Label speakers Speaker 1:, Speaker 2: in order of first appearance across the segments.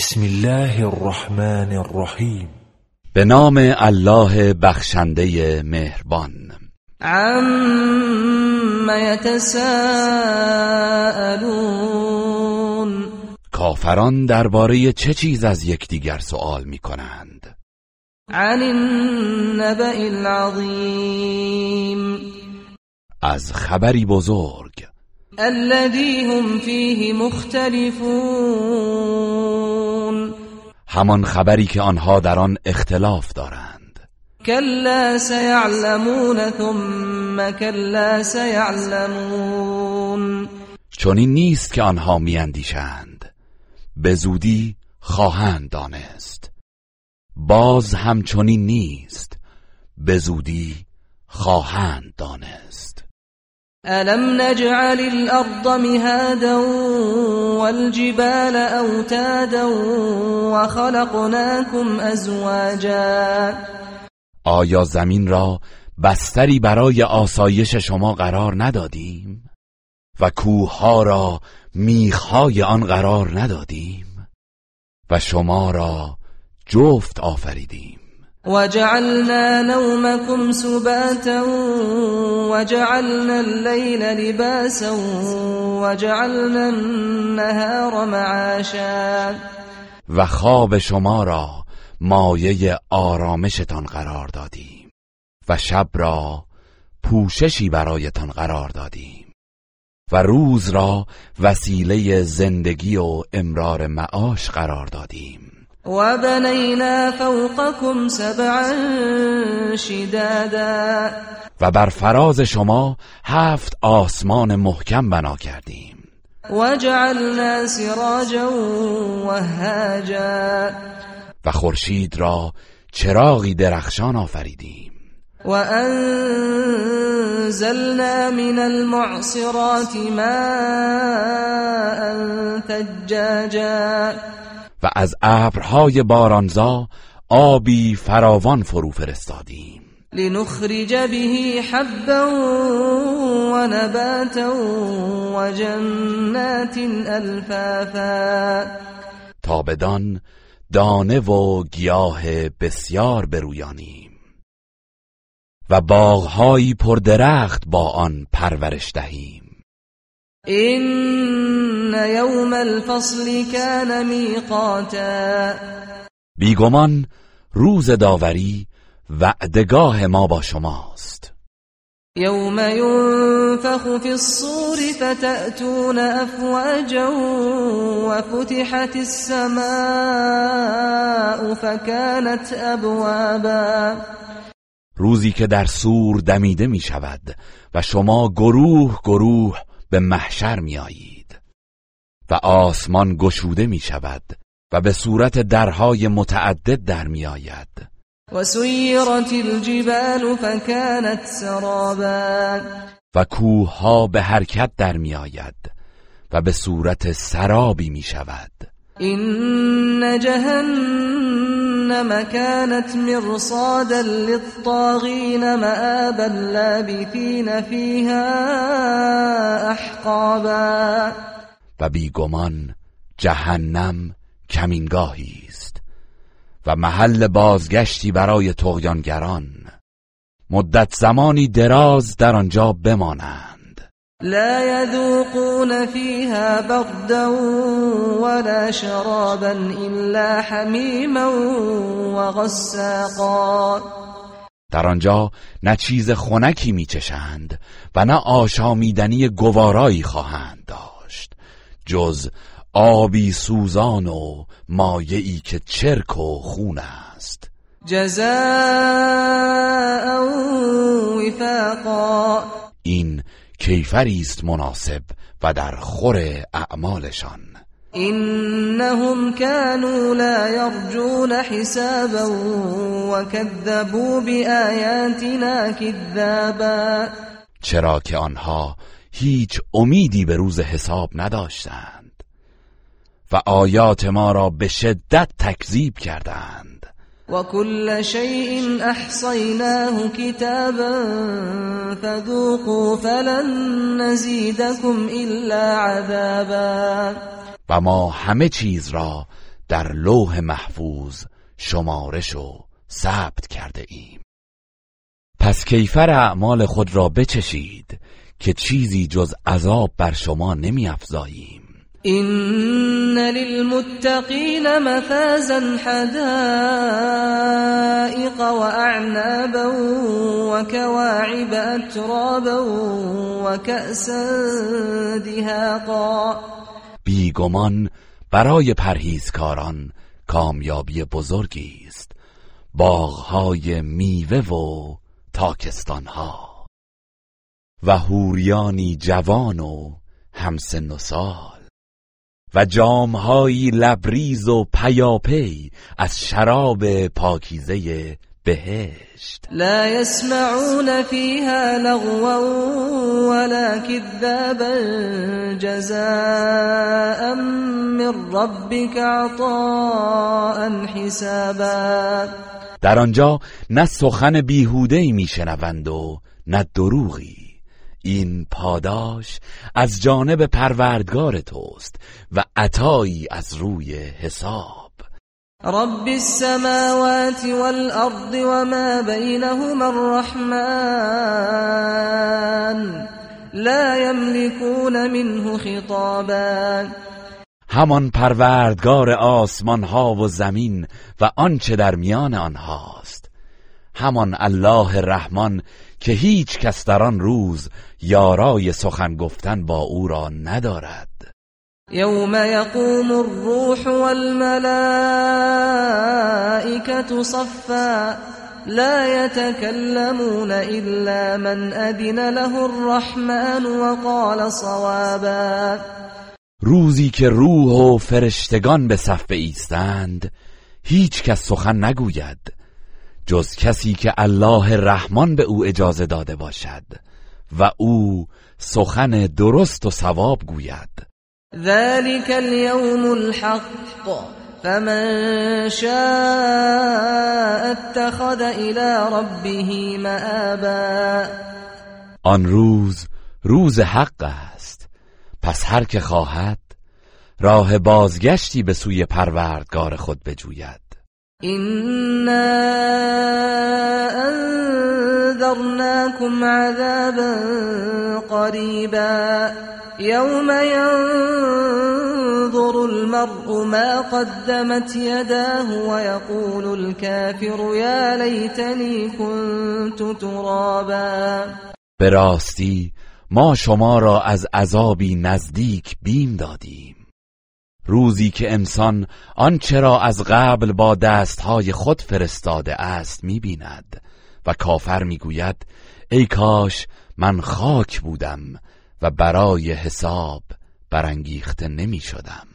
Speaker 1: بسم الله الرحمن الرحیم
Speaker 2: به نام الله بخشنده مهربان عم يتساءلون کافران درباره چه چیز از یکدیگر سوال کنند؟ عن النبأ العظیم از خبری بزرگ
Speaker 3: الذي هم فيه مختلفون
Speaker 2: همان خبری که آنها در آن اختلاف دارند کلا سیعلمون ثم کلا سیعلمون چون این نیست که آنها میاندیشند به زودی خواهند دانست باز همچنین نیست به زودی خواهند دانست
Speaker 4: ألم نجعل الأرض مهادا والجبال أوتادا
Speaker 2: وخلقناكم أزواجا آیا زمین را بستری برای آسایش شما قرار ندادیم و کوه ها را میخهای آن قرار ندادیم و شما را جفت آفریدیم
Speaker 5: وجعلنا نومكم سباتا وجعلنا الليل لباسا وجعلنا النهار معاشا
Speaker 2: و خواب شما را مایه آرامشتان قرار دادیم و شب را پوششی برایتان قرار دادیم و روز را وسیله زندگی و امرار معاش قرار دادیم
Speaker 6: وبنينا فوقكم سبعا شدادا
Speaker 2: و بر فراز شما هفت آسمان محکم بنا کردیم و
Speaker 7: سراجا وهاجا
Speaker 2: و خورشید را چراغی درخشان آفریدیم
Speaker 8: و انزلنا من المعصرات ماء
Speaker 2: ثجاجا و از ابرهای بارانزا آبی فراوان فرو فرستادیم
Speaker 9: لنخرج به حبا ونباتا وجنات الفافا
Speaker 2: تا بدان دانه و گیاه بسیار برویانیم و باغهایی پردرخت با آن پرورش دهیم
Speaker 10: این یوم الفصل کان میقاتا
Speaker 2: بیگمان روز داوری وعدگاه ما با شماست
Speaker 11: یوم ينفخ فی الصور فتأتون افواجا وفتحت السماء فكانت ابوابا
Speaker 2: روزی که در سور دمیده می شود و شما گروه گروه به محشر میآیید و آسمان گشوده می شود و به صورت درهای متعدد در میآید و سیرت الجبال فکانت سرابا و کوه ها به حرکت در میآید و به صورت سرابی می شود
Speaker 12: إن جهنم كانت مرصادا للطاغين مآبا لابثین فيها احقابا
Speaker 2: و بیگمان جهنم کمینگاهی است و محل بازگشتی برای تغیانگران مدت زمانی دراز در آنجا بمانند
Speaker 13: لا يذوقون فيها بردا ولا شرابا الا حمیما وغساقا
Speaker 2: در آنجا نه چیز خنکی میچشند و نه آشامیدنی گوارایی خواهند داشت جز آبی سوزان و مایعی که چرک و خون است
Speaker 14: جزاء وفاقا
Speaker 2: این کیفری است مناسب و در خور اعمالشان
Speaker 15: انهم كانوا لا يرجون حسابا وكذبوا بآياتنا كذابا
Speaker 2: چرا که آنها هیچ امیدی به روز حساب نداشتند و آیات ما را به شدت تکذیب کردند
Speaker 16: وكل شيء احصيناه كتابا فذوقوا فلن نزيدكم الا عذابا
Speaker 2: و ما همه چیز را در لوح محفوظ شمارش و ثبت کرده ایم پس کیفر اعمال خود را بچشید که چیزی جز عذاب بر شما نمی
Speaker 17: ان للمتقین مفازا حدائق واعنابا وكواعب اترابا وكأسا دهاقا
Speaker 2: بیگمان برای پرهیزکاران کامیابی بزرگی است باغهای میوه و تاکستانها و هوریانی جوان و همسن و سال و جامهایی لبریز و پیاپی از شراب پاکیزه بهشت
Speaker 18: لا يسمعون فيها لغوا ولا كذابا جزاء من ربك عطاء حسابا
Speaker 2: در آنجا نه سخن بیهوده ای میشنوند و نه دروغی این پاداش از جانب پروردگار توست و عطایی از روی حساب
Speaker 19: رب السماوات والارض وما بينهما الرحمن لا يملكون منه خطابا
Speaker 2: همان پروردگار آسمان ها و زمین و آنچه در میان آنهاست همان الله رحمان که هیچ کس در آن روز یارای سخن گفتن با او را ندارد
Speaker 20: یوم یقوم الروح والملائکه صفا لا يتكلمون الا من اذن له الرحمن وقال صوابا
Speaker 2: روزی که روح و فرشتگان به صف ایستند هیچ کس سخن نگوید جز کسی که الله رحمان به او اجازه داده باشد و او سخن درست و ثواب گوید
Speaker 21: ذلك اليوم الحق فمن شاء اتخذ الى ربه مآبا
Speaker 2: آن روز روز حق است پس هر که خواهد راه بازگشتی به سوی پروردگار خود بجوید
Speaker 22: إنا أنذرناكم عذابا قريبا يوم ينظر المرء ما قدمت يداه ويقول الكافر يا ليتني كنت ترابا
Speaker 2: براستي ما شما را از عذابی نزدیک بیم دادیم روزی که انسان آنچه را از قبل با دستهای خود فرستاده است میبیند و کافر میگوید ای کاش من خاک بودم و برای حساب برانگیخته شدم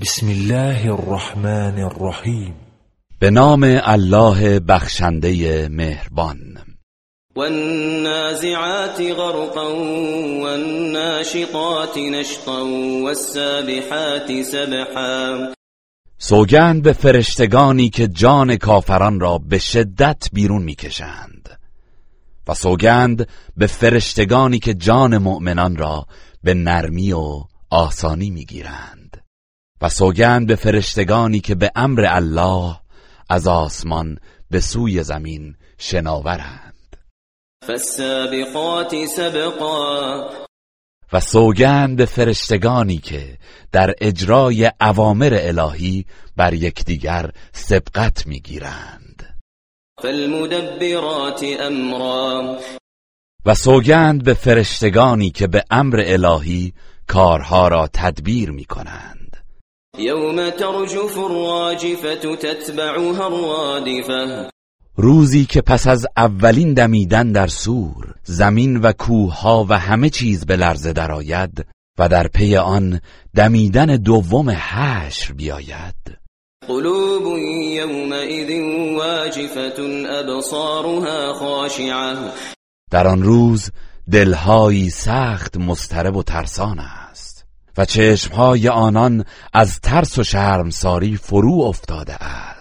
Speaker 1: بسم الله الرحمن الرحیم
Speaker 2: به نام الله بخشنده مهربان
Speaker 23: والنازعات غرقا والناشطات نشطا والسابحات
Speaker 2: سبحا سوگند به فرشتگانی که جان کافران را به شدت بیرون میکشند و سوگند به فرشتگانی که جان مؤمنان را به نرمی و آسانی میگیرند و سوگند به فرشتگانی که به امر الله از آسمان به سوی زمین شناورند فالسابقات سبقا و سوگند به فرشتگانی که در اجرای اوامر الهی بر یکدیگر سبقت میگیرند فالمدبرات امرا و سوگند به فرشتگانی که به امر الهی کارها را تدبیر می کنند
Speaker 24: یوم ترجف الراجفه تتبعها الرادفه
Speaker 2: روزی که پس از اولین دمیدن در سور زمین و کوهها و همه چیز به لرزه درآید و در پی آن دمیدن دوم حشر بیاید
Speaker 25: قلوب یومئذ واجفت ابصارها خاشعه
Speaker 2: در آن روز دلهایی سخت مضطرب و ترسان است و چشمهای آنان از ترس و شرمساری فرو افتاده است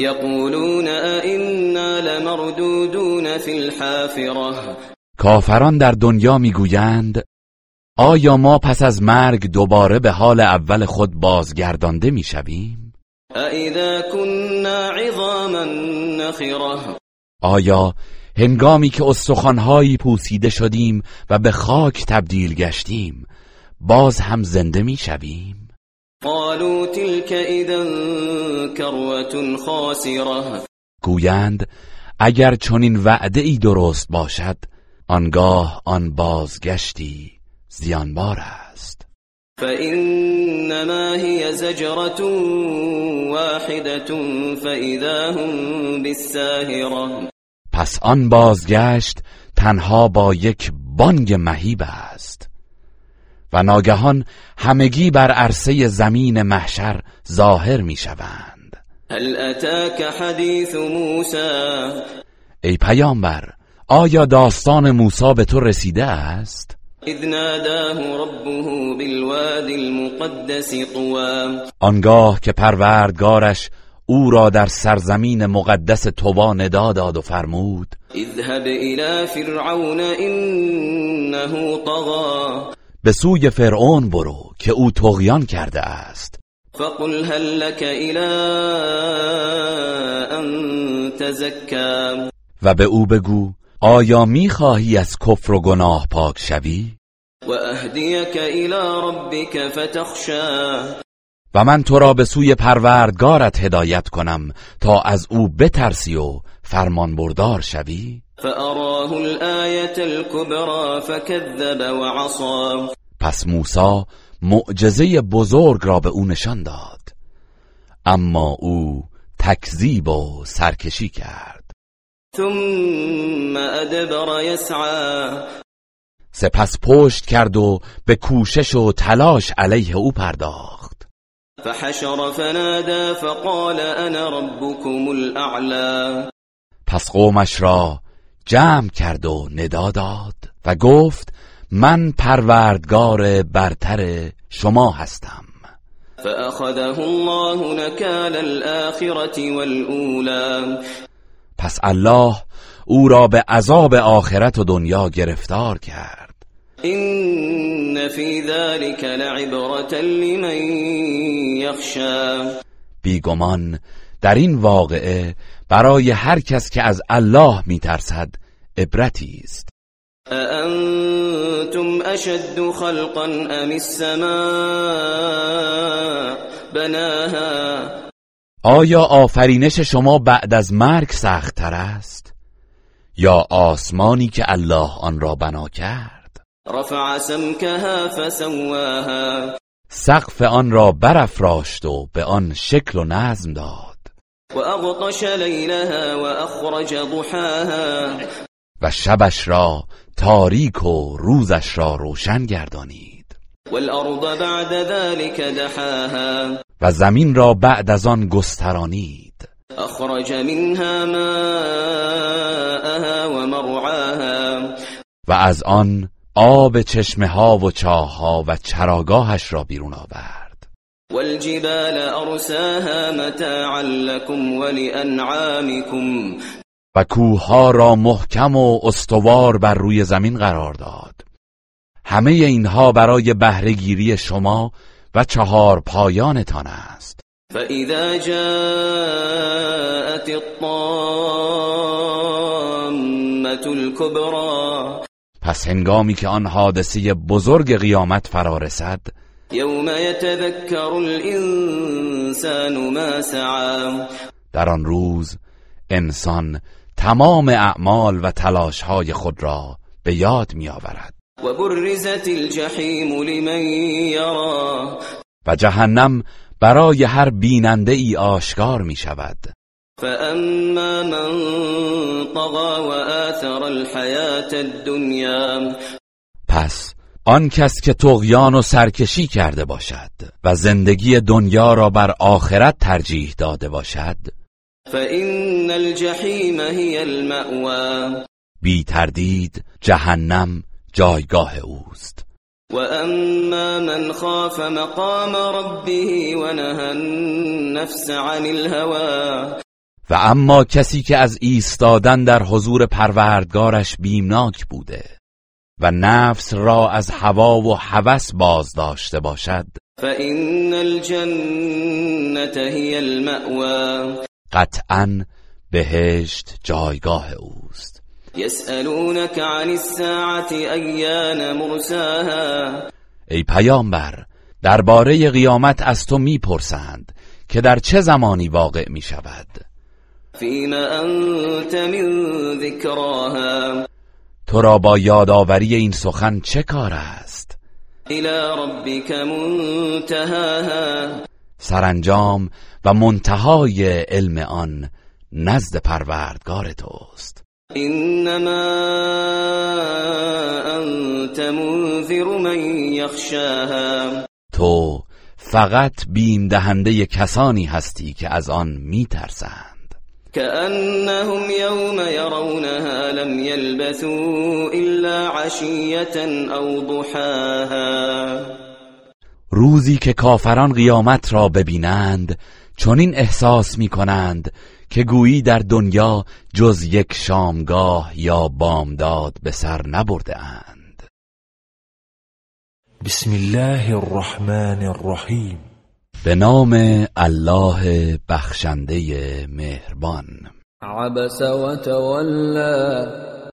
Speaker 2: یقولون ائنا لمردودون فی الحافره کافران در دنیا میگویند آیا ما پس از مرگ دوباره به حال اول خود بازگردانده میشویم اذا كنا عظاما نخره آیا هنگامی که استخوانهایی پوسیده شدیم و به خاک تبدیل گشتیم باز هم زنده میشویم
Speaker 26: قالوا تلك اذا كروه خاسره
Speaker 2: گویند اگر چنین وعده ای درست باشد آنگاه آن بازگشتی زیانبار است
Speaker 27: فانما هي زجره واحده فاذا هم بالساهره
Speaker 2: پس آن بازگشت تنها با یک بانگ مهیب است و ناگهان همگی بر عرصه زمین محشر ظاهر می شوند
Speaker 28: هل اتاک حدیث موسا
Speaker 2: ای پیامبر آیا داستان موسی به تو رسیده است؟
Speaker 29: اذ ناداه ربه بالواد المقدس
Speaker 2: آنگاه که پروردگارش او را در سرزمین مقدس توبا ندا داد و فرمود
Speaker 30: اذهب الى فرعون انه
Speaker 2: طغى به سوی فرعون برو که او تغیان کرده است فقل هل لك ان و به او بگو آیا میخواهی از کفر و گناه پاک شوی و و من تو را به سوی پروردگارت هدایت کنم تا از او بترسی و فرمان بردار شوی
Speaker 31: فأراه الآية الكبرى فكذب وعصى
Speaker 2: پس موسی معجزه بزرگ را به او نشان داد اما او تکذیب و سرکشی کرد
Speaker 32: ثم ادبر يسعى
Speaker 2: سپس پشت کرد و به کوشش و تلاش علیه او پرداخت
Speaker 33: فحشر فنادا فقال انا ربكم الاعلى
Speaker 2: پس قومش را جمع کرد و ندا داد و گفت من پروردگار برتر شما هستم فأخذه
Speaker 34: الله نکال الآخرة والأولى
Speaker 2: پس الله او را به عذاب آخرت و دنیا گرفتار کرد
Speaker 35: این فی ذلك لعبرة لمن یخشی بیگمان
Speaker 2: در این واقعه برای هر کس که از الله میترسد عبرتی است خلقا بناها آیا آفرینش شما بعد از مرگ سخت تر است یا آسمانی که الله آن را بنا کرد رفع فسواها سقف آن را برافراشت و به آن شکل و نظم داد
Speaker 36: واغطش لیلها واخرج ضحاها
Speaker 2: و شبش را تاریک و روزش را روشن گردانید
Speaker 37: والارض بعد ذلك دحاها
Speaker 2: و زمین را بعد از آن گسترانید
Speaker 38: اخرج منها ماءها و
Speaker 2: و از آن آب چشمه ها و چاه ها و چراگاهش را بیرون آورد
Speaker 39: والجبال ارساها متاعا لكم ولانعامكم و
Speaker 2: را محکم و استوار بر روی زمین قرار داد همه اینها برای بهرهگیری شما و چهار پایانتان است
Speaker 40: فاذا جاءت الطامه الكبرى
Speaker 2: پس هنگامی که آن حادثه بزرگ قیامت فرا رسد
Speaker 41: یوم یتذکر الانسان ما سعا
Speaker 2: در آن روز انسان تمام اعمال و تلاش های خود را به یاد می آورد
Speaker 42: و برزت الجحیم لمن
Speaker 2: یرا و جهنم برای هر بیننده ای آشکار می شود
Speaker 43: فاما من طغى واثر الحياه الدنیا
Speaker 2: پس آن کس که تغیان و سرکشی کرده باشد و زندگی دنیا را بر آخرت ترجیح داده باشد
Speaker 44: فإن الجحیم هی المأوا
Speaker 2: بی تردید جهنم جایگاه اوست
Speaker 45: و اما من خاف مقام ربه و النفس عن
Speaker 2: الهوى و اما کسی که از ایستادن در حضور پروردگارش بیمناک بوده و نفس را از هوا و هوس باز داشته باشد
Speaker 46: فان الجنه هي المأوى
Speaker 2: قطعا بهشت جایگاه اوست
Speaker 47: یسألونك عن الساعة ایان مرساها
Speaker 2: ای پیامبر درباره قیامت از تو میپرسند که در چه زمانی واقع می شود
Speaker 48: فیما انت من ذکراها
Speaker 2: تو را با یادآوری این سخن چه کار است
Speaker 49: ربك منتهاها
Speaker 2: سرانجام و منتهای علم آن نزد پروردگار توست
Speaker 50: انما انت منذر من یخشاها
Speaker 2: تو فقط بیم دهنده کسانی هستی که از آن میترسند
Speaker 51: كأنهم يوم يرونها لم يلبثوا إلا عشية أو ضحاها
Speaker 2: روزی که کافران قیامت را ببینند چنین احساس می کنند که گویی در دنیا جز یک شامگاه یا بامداد به سر نبرده اند.
Speaker 1: بسم الله الرحمن الرحیم
Speaker 2: به نام الله بخشنده مهربان
Speaker 26: عبس و تولا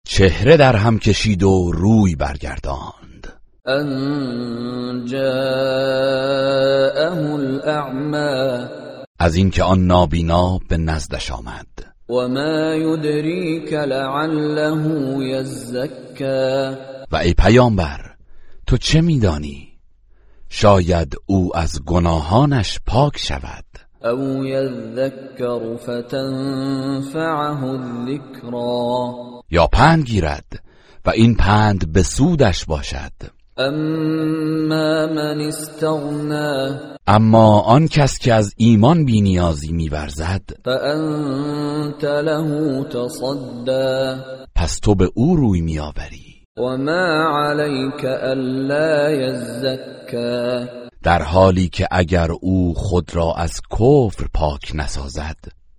Speaker 2: چهره در هم کشید و روی برگرداند
Speaker 27: ان جاءه الاعمى
Speaker 2: از اینکه آن نابینا به نزدش آمد
Speaker 28: و ما یدریک لعله
Speaker 2: یزکا و ای پیامبر تو چه میدانی شاید او از گناهانش پاک شود او
Speaker 29: یذکر فتنفعه
Speaker 2: الذکرا یا پند گیرد و این پند به سودش باشد
Speaker 30: اما من
Speaker 2: اما آن کس که از ایمان بینیازی میورزد فانت له تصدا پس تو به او روی میآوری
Speaker 52: وما عليك الا يزكى
Speaker 2: در حالی که اگر او خود را از کفر پاک نسازد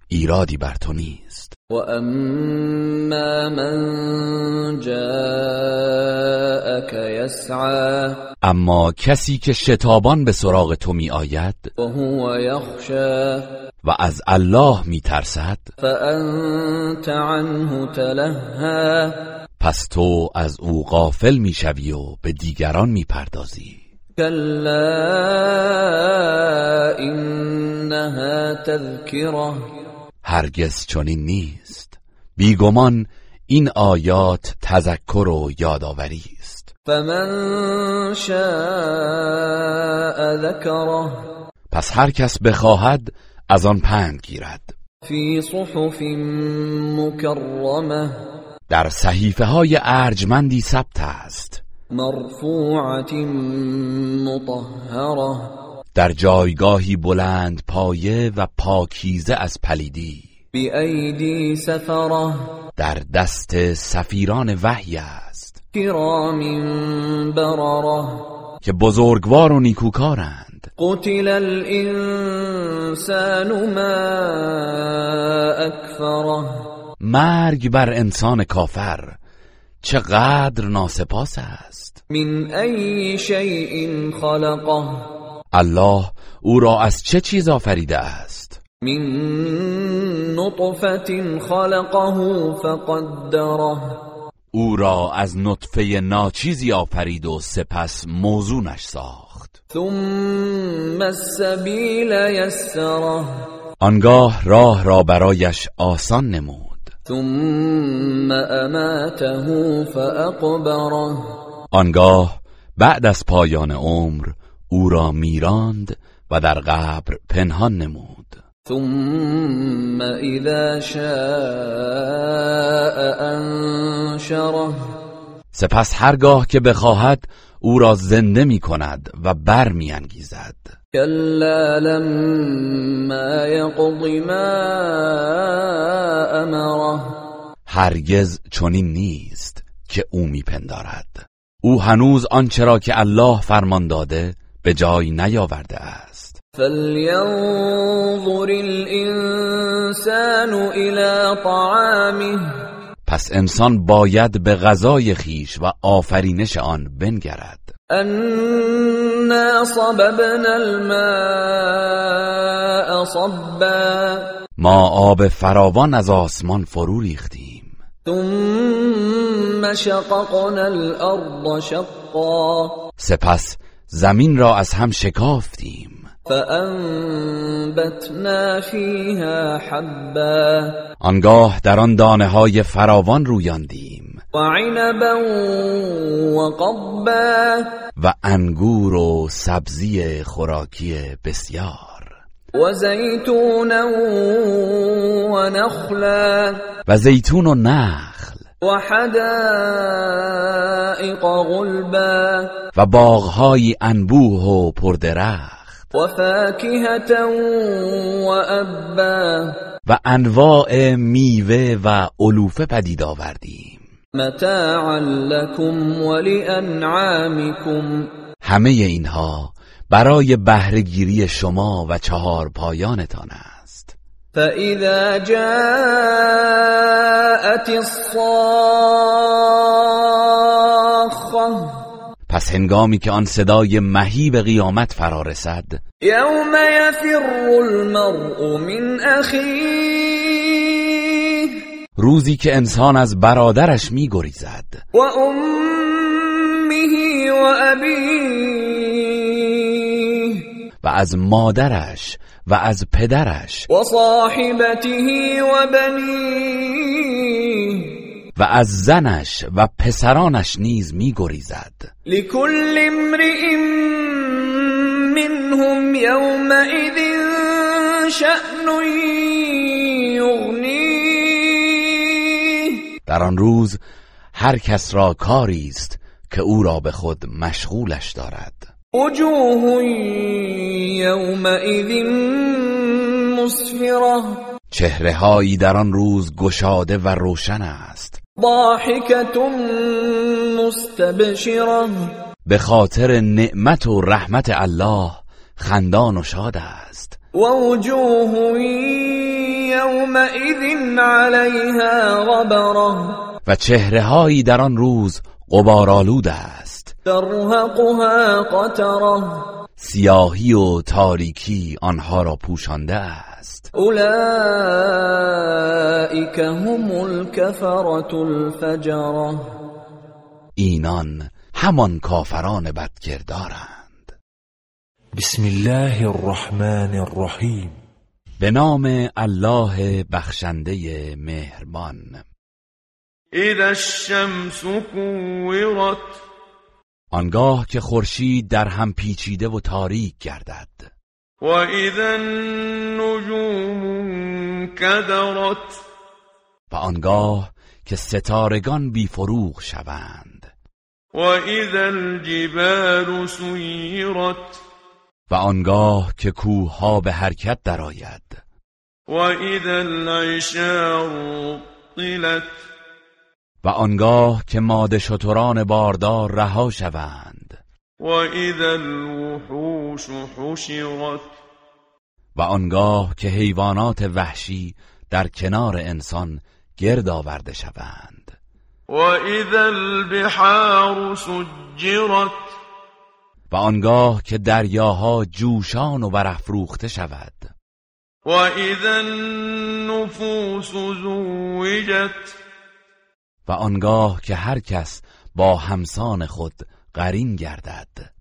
Speaker 2: ایرادی بر تو نیست و
Speaker 39: اما من جاءك
Speaker 2: یسعا اما کسی که شتابان به سراغ تو می آید و هو و از الله می ترسد
Speaker 41: فانت عنه تلهى
Speaker 2: پس تو از او غافل میشوی و به دیگران
Speaker 42: میپردازی کلا انها تذکره
Speaker 2: هرگز چنین نیست بیگمان این آیات تذکر و یادآوری است
Speaker 43: فمن شاء
Speaker 2: ذکره پس هر کس بخواهد از آن پند گیرد
Speaker 44: فی صحف
Speaker 2: مکرمه در صحیفه های ارجمندی ثبت است
Speaker 45: مرفوعت مطهره
Speaker 2: در جایگاهی بلند پایه و پاکیزه از پلیدی
Speaker 46: بی سفره
Speaker 2: در دست سفیران وحی است
Speaker 47: کرام برره
Speaker 2: که بزرگوار و نیکوکارند
Speaker 48: قتل الانسان ما اکفره
Speaker 2: مرگ بر انسان کافر چقدر ناسپاس است
Speaker 49: من ای شیء خلقه
Speaker 2: الله او را از چه چیز آفریده است
Speaker 50: من نطفت خلقه فقدره
Speaker 2: او را از نطفه ناچیزی آفرید و سپس موزونش ساخت
Speaker 51: ثم السبیل یسره
Speaker 2: آنگاه راه را برایش آسان نمود
Speaker 53: ثم اماته فاقبره
Speaker 2: آنگاه بعد از پایان عمر او را میراند و در قبر پنهان نمود
Speaker 54: ثم اذا شاء انشره
Speaker 2: سپس هرگاه که بخواهد او را زنده می کند و بر می كلا لما ما امره هرگز چنین نیست که او میپندارد او هنوز آنچه را که الله فرمان داده به جای نیاورده است پس انسان باید به غذای خیش و آفرینش آن بنگرد
Speaker 55: انا صببنا الماء صبا
Speaker 2: ما آب فراوان از آسمان فرو ریختیم ثم شققنا الارض شقا سپس زمین را از هم شکافتیم
Speaker 56: فأنبتنا فيها حبا
Speaker 2: آنگاه در آن دانه های فراوان رویاندیم
Speaker 57: و عنبا و
Speaker 2: قبا و انگور و سبزی خوراکی بسیار
Speaker 58: و زیتون و نخلا
Speaker 2: و زیتون و نخل
Speaker 59: و حدائق غلبا
Speaker 2: و باغهایی انبوه و پردرخت
Speaker 60: و و
Speaker 2: و انواع میوه و علوفه پدید آوردیم
Speaker 61: متاعا لکم و لانعامکم
Speaker 2: همه اینها برای بهرهگیری شما و چهار پایانتان است
Speaker 62: فاذا جاءت الصاخه
Speaker 2: پس هنگامی که آن صدای به قیامت فرا رسد یوم یفر المرء من روزی که انسان از برادرش میگریزد
Speaker 63: و امه و ابی
Speaker 2: و از مادرش و از پدرش
Speaker 64: و صاحبته و بنیه
Speaker 2: و از زنش و پسرانش نیز میگریزد لكل امرئ منهم شأن یغنی در آن روز هر کس را کاری است که او را به خود مشغولش دارد وجوه یومئذ مسفره چهره هایی در آن روز گشاده و روشن است ضاحکت مستبشرا به خاطر نعمت و رحمت الله خندان و شاد است
Speaker 65: و وجوه یومئذ علیها غبره
Speaker 2: و چهرههایی در آن روز قبارآلود است سیاهی و تاریکی آنها را پوشانده است
Speaker 66: اولائک هم الكفرة الفجره
Speaker 2: اینان همان کافران بدکردارند
Speaker 1: بسم الله الرحمن الرحیم
Speaker 2: به نام الله بخشنده مهربان
Speaker 28: اذا الشمس كورت
Speaker 2: آنگاه که خورشید در هم پیچیده و تاریک گردد و
Speaker 29: اذا النجوم کدرت
Speaker 2: و آنگاه که ستارگان بیفروغ شوند و
Speaker 30: اذا الجبال سیرت
Speaker 2: و آنگاه که کوه ها به حرکت درآید
Speaker 67: و اذا العشار طلت
Speaker 2: و آنگاه که ماده شتران باردار رها شوند و
Speaker 52: اذا الوحوش حشرت
Speaker 2: و آنگاه که حیوانات وحشی در کنار انسان گرد آورده شوند و
Speaker 31: اذا البحار سجرت
Speaker 2: و آنگاه که دریاها جوشان و برافروخته شود و
Speaker 32: اذا النفوس زوجت
Speaker 2: و آنگاه که هر کس با همسان خود قرین گردد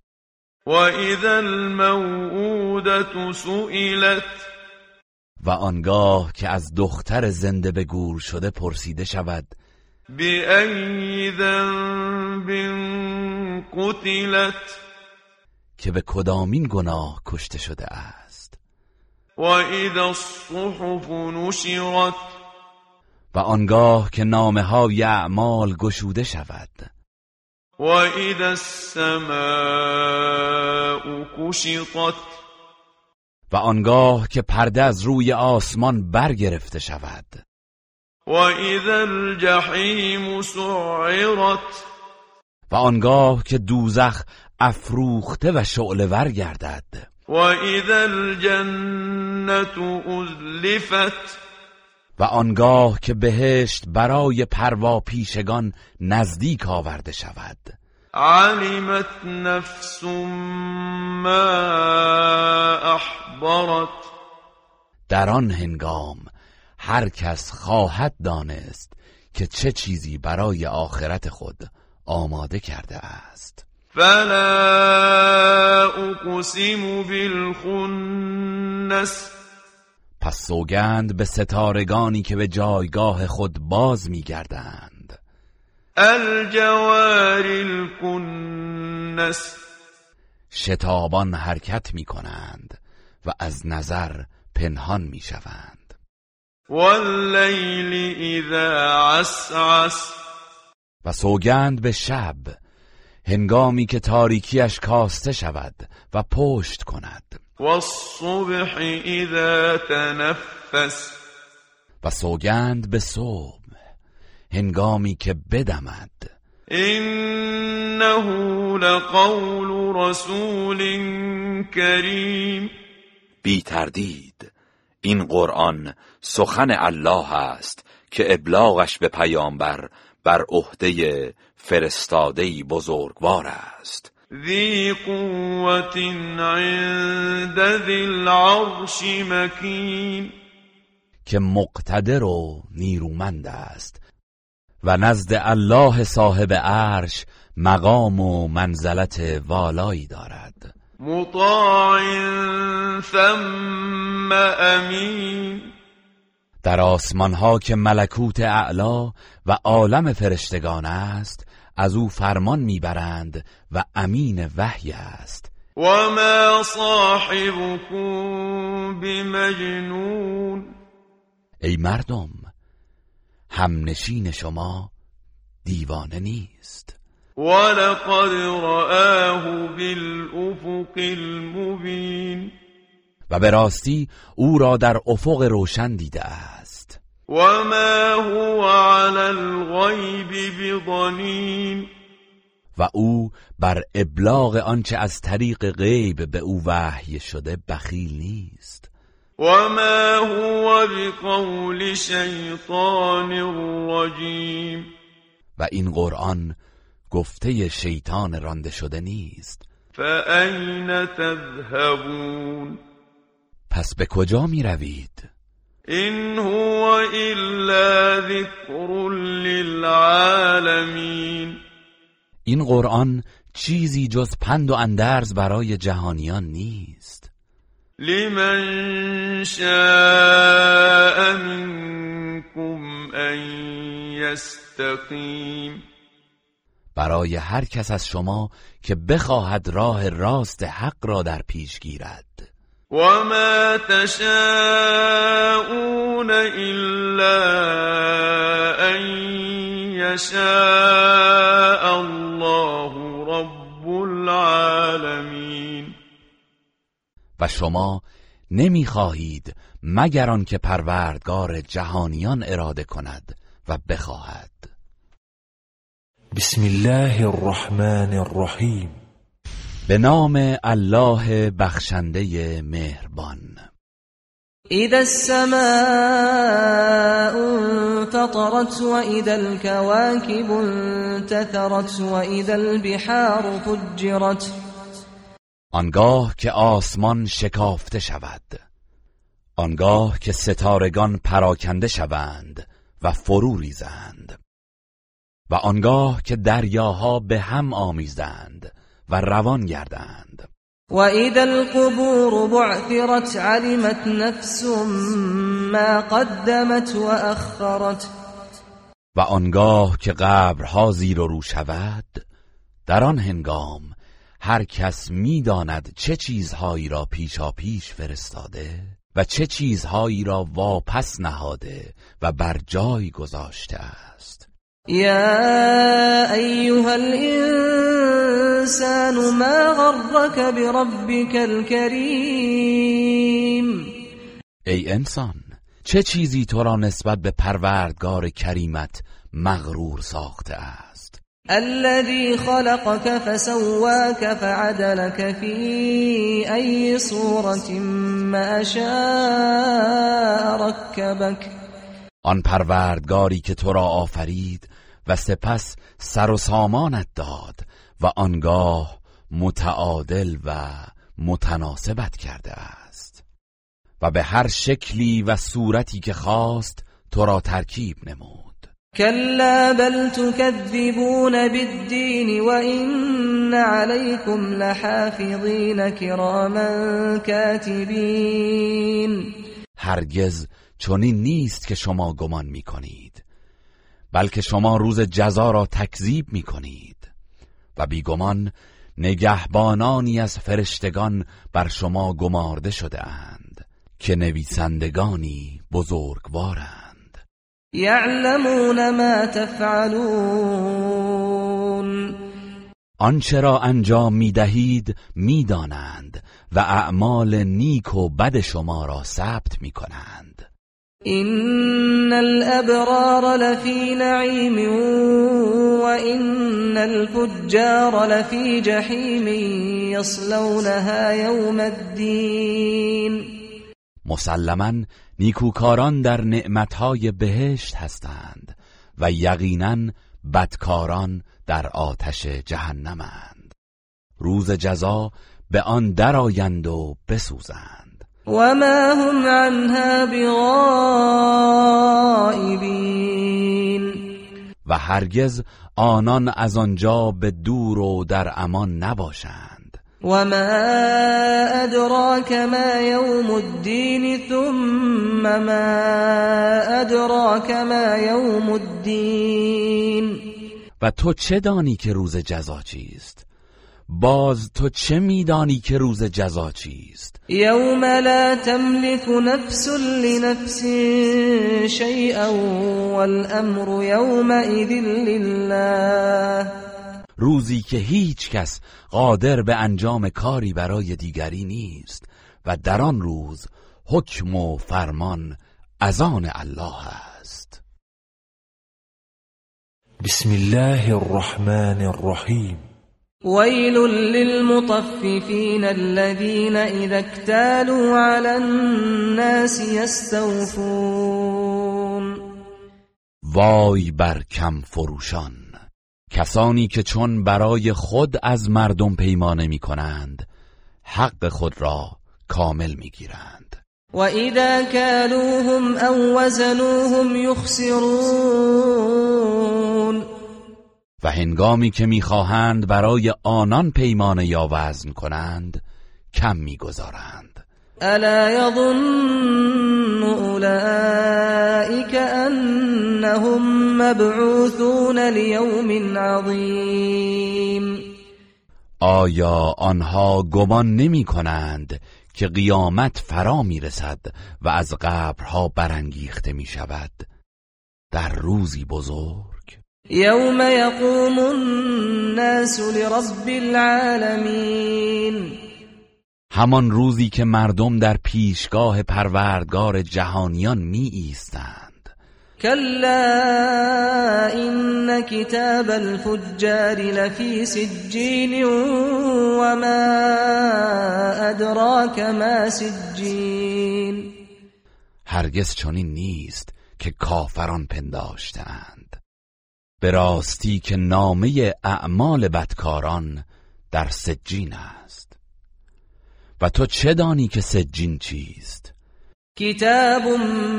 Speaker 2: و
Speaker 33: اذا الموعودة سئلت
Speaker 2: و آنگاه که از دختر زنده به گور شده پرسیده شود
Speaker 34: بی ذنب
Speaker 2: قتلت که به کدامین گناه کشته شده است
Speaker 35: و اذا الصحف نشرت
Speaker 2: و آنگاه که نامه ها اعمال گشوده شود و اذا السماء کشطت و آنگاه که پرده از روی آسمان برگرفته شود و
Speaker 68: اذا الجحیم سعرت
Speaker 2: و آنگاه که دوزخ افروخته و ور گردد و اذا
Speaker 36: الجنت ازلفت
Speaker 2: و آنگاه که بهشت برای پروا پیشگان نزدیک آورده شود
Speaker 37: علمت نفس ما احبرت
Speaker 2: در آن هنگام هر کس خواهد دانست که چه چیزی برای آخرت خود آماده کرده است
Speaker 38: فلا اقسم بالخنس
Speaker 2: پس سوگند به ستارگانی که به جایگاه خود باز میگردند
Speaker 39: الجوار
Speaker 2: شتابان حرکت می کنند و از نظر پنهان می شوند واللیل و سوگند به شب هنگامی که تاریکیش کاسته شود و پشت کند
Speaker 41: والصبح اذا تنفس
Speaker 2: و سوگند به صبح هنگامی که بدمد
Speaker 42: انه لقول رسول کریم
Speaker 2: بی تردید این قرآن سخن الله است که ابلاغش به پیامبر بر عهده فرستادهی بزرگوار است ذی قوت
Speaker 43: عند ذی العرش مکین
Speaker 2: که مقتدر و نیرومند است و نزد الله صاحب عرش مقام و منزلت والایی دارد
Speaker 44: مطاع ثم امین
Speaker 2: در آسمان ها که ملکوت اعلا و عالم فرشتگان است از او فرمان میبرند و امین وحی است
Speaker 45: و ما صاحبكم بمجنون
Speaker 2: ای مردم همنشین شما دیوانه نیست
Speaker 46: ولقد رآه بالافق المبین
Speaker 2: و به راستی او را در افق روشن دیده است
Speaker 47: وما هو على الغیب بضنین
Speaker 2: و او بر ابلاغ آنچه از طریق غیب به او وحی شده بخیل نیست
Speaker 48: ما هو بقول شیطان الرجیم
Speaker 2: و این قرآن گفته شیطان رانده شده نیست
Speaker 49: فأین تذهبون
Speaker 2: پس به کجا می روید؟ این هو إلا ذكر للعالمین این قرآن چیزی جز پند و اندرز برای جهانیان نیست
Speaker 51: لمن شاء منكم ان یستقیم
Speaker 2: برای هر کس از شما که بخواهد راه راست حق را در پیش گیرد
Speaker 53: وما تشاءون إلا أن يشاء الله رب العالمین
Speaker 2: و شما نمیخواهید مگر که پروردگار جهانیان اراده کند و بخواهد
Speaker 1: بسم الله الرحمن الرحیم
Speaker 2: به نام الله بخشنده مهربان
Speaker 28: اذا السماء انفطرت واذا الكواكب انتثرت واذا البحار فجرت
Speaker 2: آنگاه که آسمان شکافته شود آنگاه که ستارگان پراکنده شوند و فرو ریزند و آنگاه که دریاها به هم آمیزند و روان گردند و
Speaker 29: اذا القبور بعثرت علمت نفس ما قدمت و اخرت
Speaker 2: و آنگاه که قبرها زیر و رو شود در آن هنگام هر کس میداند چه چیزهایی را پیشا پیش فرستاده و چه چیزهایی را واپس نهاده و بر جای گذاشته است
Speaker 30: يا ايها الانسان ما غرك بربك الكريم
Speaker 2: ای انسان چه چیزی تو را نسبت به پروردگار کریمت مغرور ساخته است
Speaker 67: الذي خلقك فسواك فعدلك في اي صورة ما شاء ركبك
Speaker 2: آن پروردگاری که تو را آفرید و سپس سر و سامانت داد و آنگاه متعادل و متناسبت کرده است و به هر شکلی و صورتی که خواست تو را ترکیب نمود
Speaker 67: كلا بل تكذبون و این عليكم لحافظین كراما كاتبين
Speaker 2: هرگز چنین نیست که شما گمان میکنید بلکه شما روز جزا را تکذیب می کنید و بیگمان نگهبانانی از فرشتگان بر شما گمارده شده اند که نویسندگانی بزرگوارند
Speaker 67: یعلمون ما تفعلون
Speaker 2: آنچه را انجام می دهید می دانند و اعمال نیک و بد شما را ثبت می کنند
Speaker 67: ان الابرار لفی نعیم و ان الفجار لفی جحیم یصلونها یوم الدین
Speaker 2: مسلما نیکوکاران در نعمتهای بهشت هستند و یقینا بدکاران در آتش جهنمند روز جزا به آن درآیند و بسوزند
Speaker 67: وما هم عنها بغائبین
Speaker 2: و هرگز آنان از آنجا به دور و در امان نباشند و
Speaker 67: ما ادراک ما یوم الدین ثم ما ادراک ما یوم الدین
Speaker 2: و تو چه دانی که روز جزا چیست باز تو چه میدانی که روز جزا چیست یوم
Speaker 67: لا تملك نفس لنفس شیئا والامر یومئذ
Speaker 2: لله روزی که هیچ کس قادر به انجام کاری برای دیگری نیست و در آن روز حکم و فرمان از آن الله است بسم الله الرحمن الرحیم
Speaker 67: ويل للمطففين الذين إذا اكتالوا على الناس يستوفون
Speaker 2: وای بر کم فروشان کسانی که چون برای خود از مردم پیمانه می کنند حق خود را کامل می گیرند و
Speaker 67: اذا کالوهم او وزنوهم یخسرون
Speaker 2: و هنگامی که میخواهند برای آنان پیمانه یا وزن کنند کم میگذارند
Speaker 67: الا یظن اولئک انهم مبعوثون لیوم عظیم
Speaker 2: آیا آنها گمان نمی کنند که قیامت فرا می رسد و از قبرها برانگیخته می شود در روزی بزرگ
Speaker 67: یوم يقوم الناس لرب العالمین
Speaker 2: همان روزی که مردم در پیشگاه پروردگار جهانیان می ایستند
Speaker 67: کلا این کتاب الفجار لفی سجین و ما ادراک ما سجین
Speaker 2: هرگز چنین نیست که کافران پنداشتند به راستی که نامه اعمال بدکاران در سجین است و تو چه دانی که سجین چیست
Speaker 67: کتاب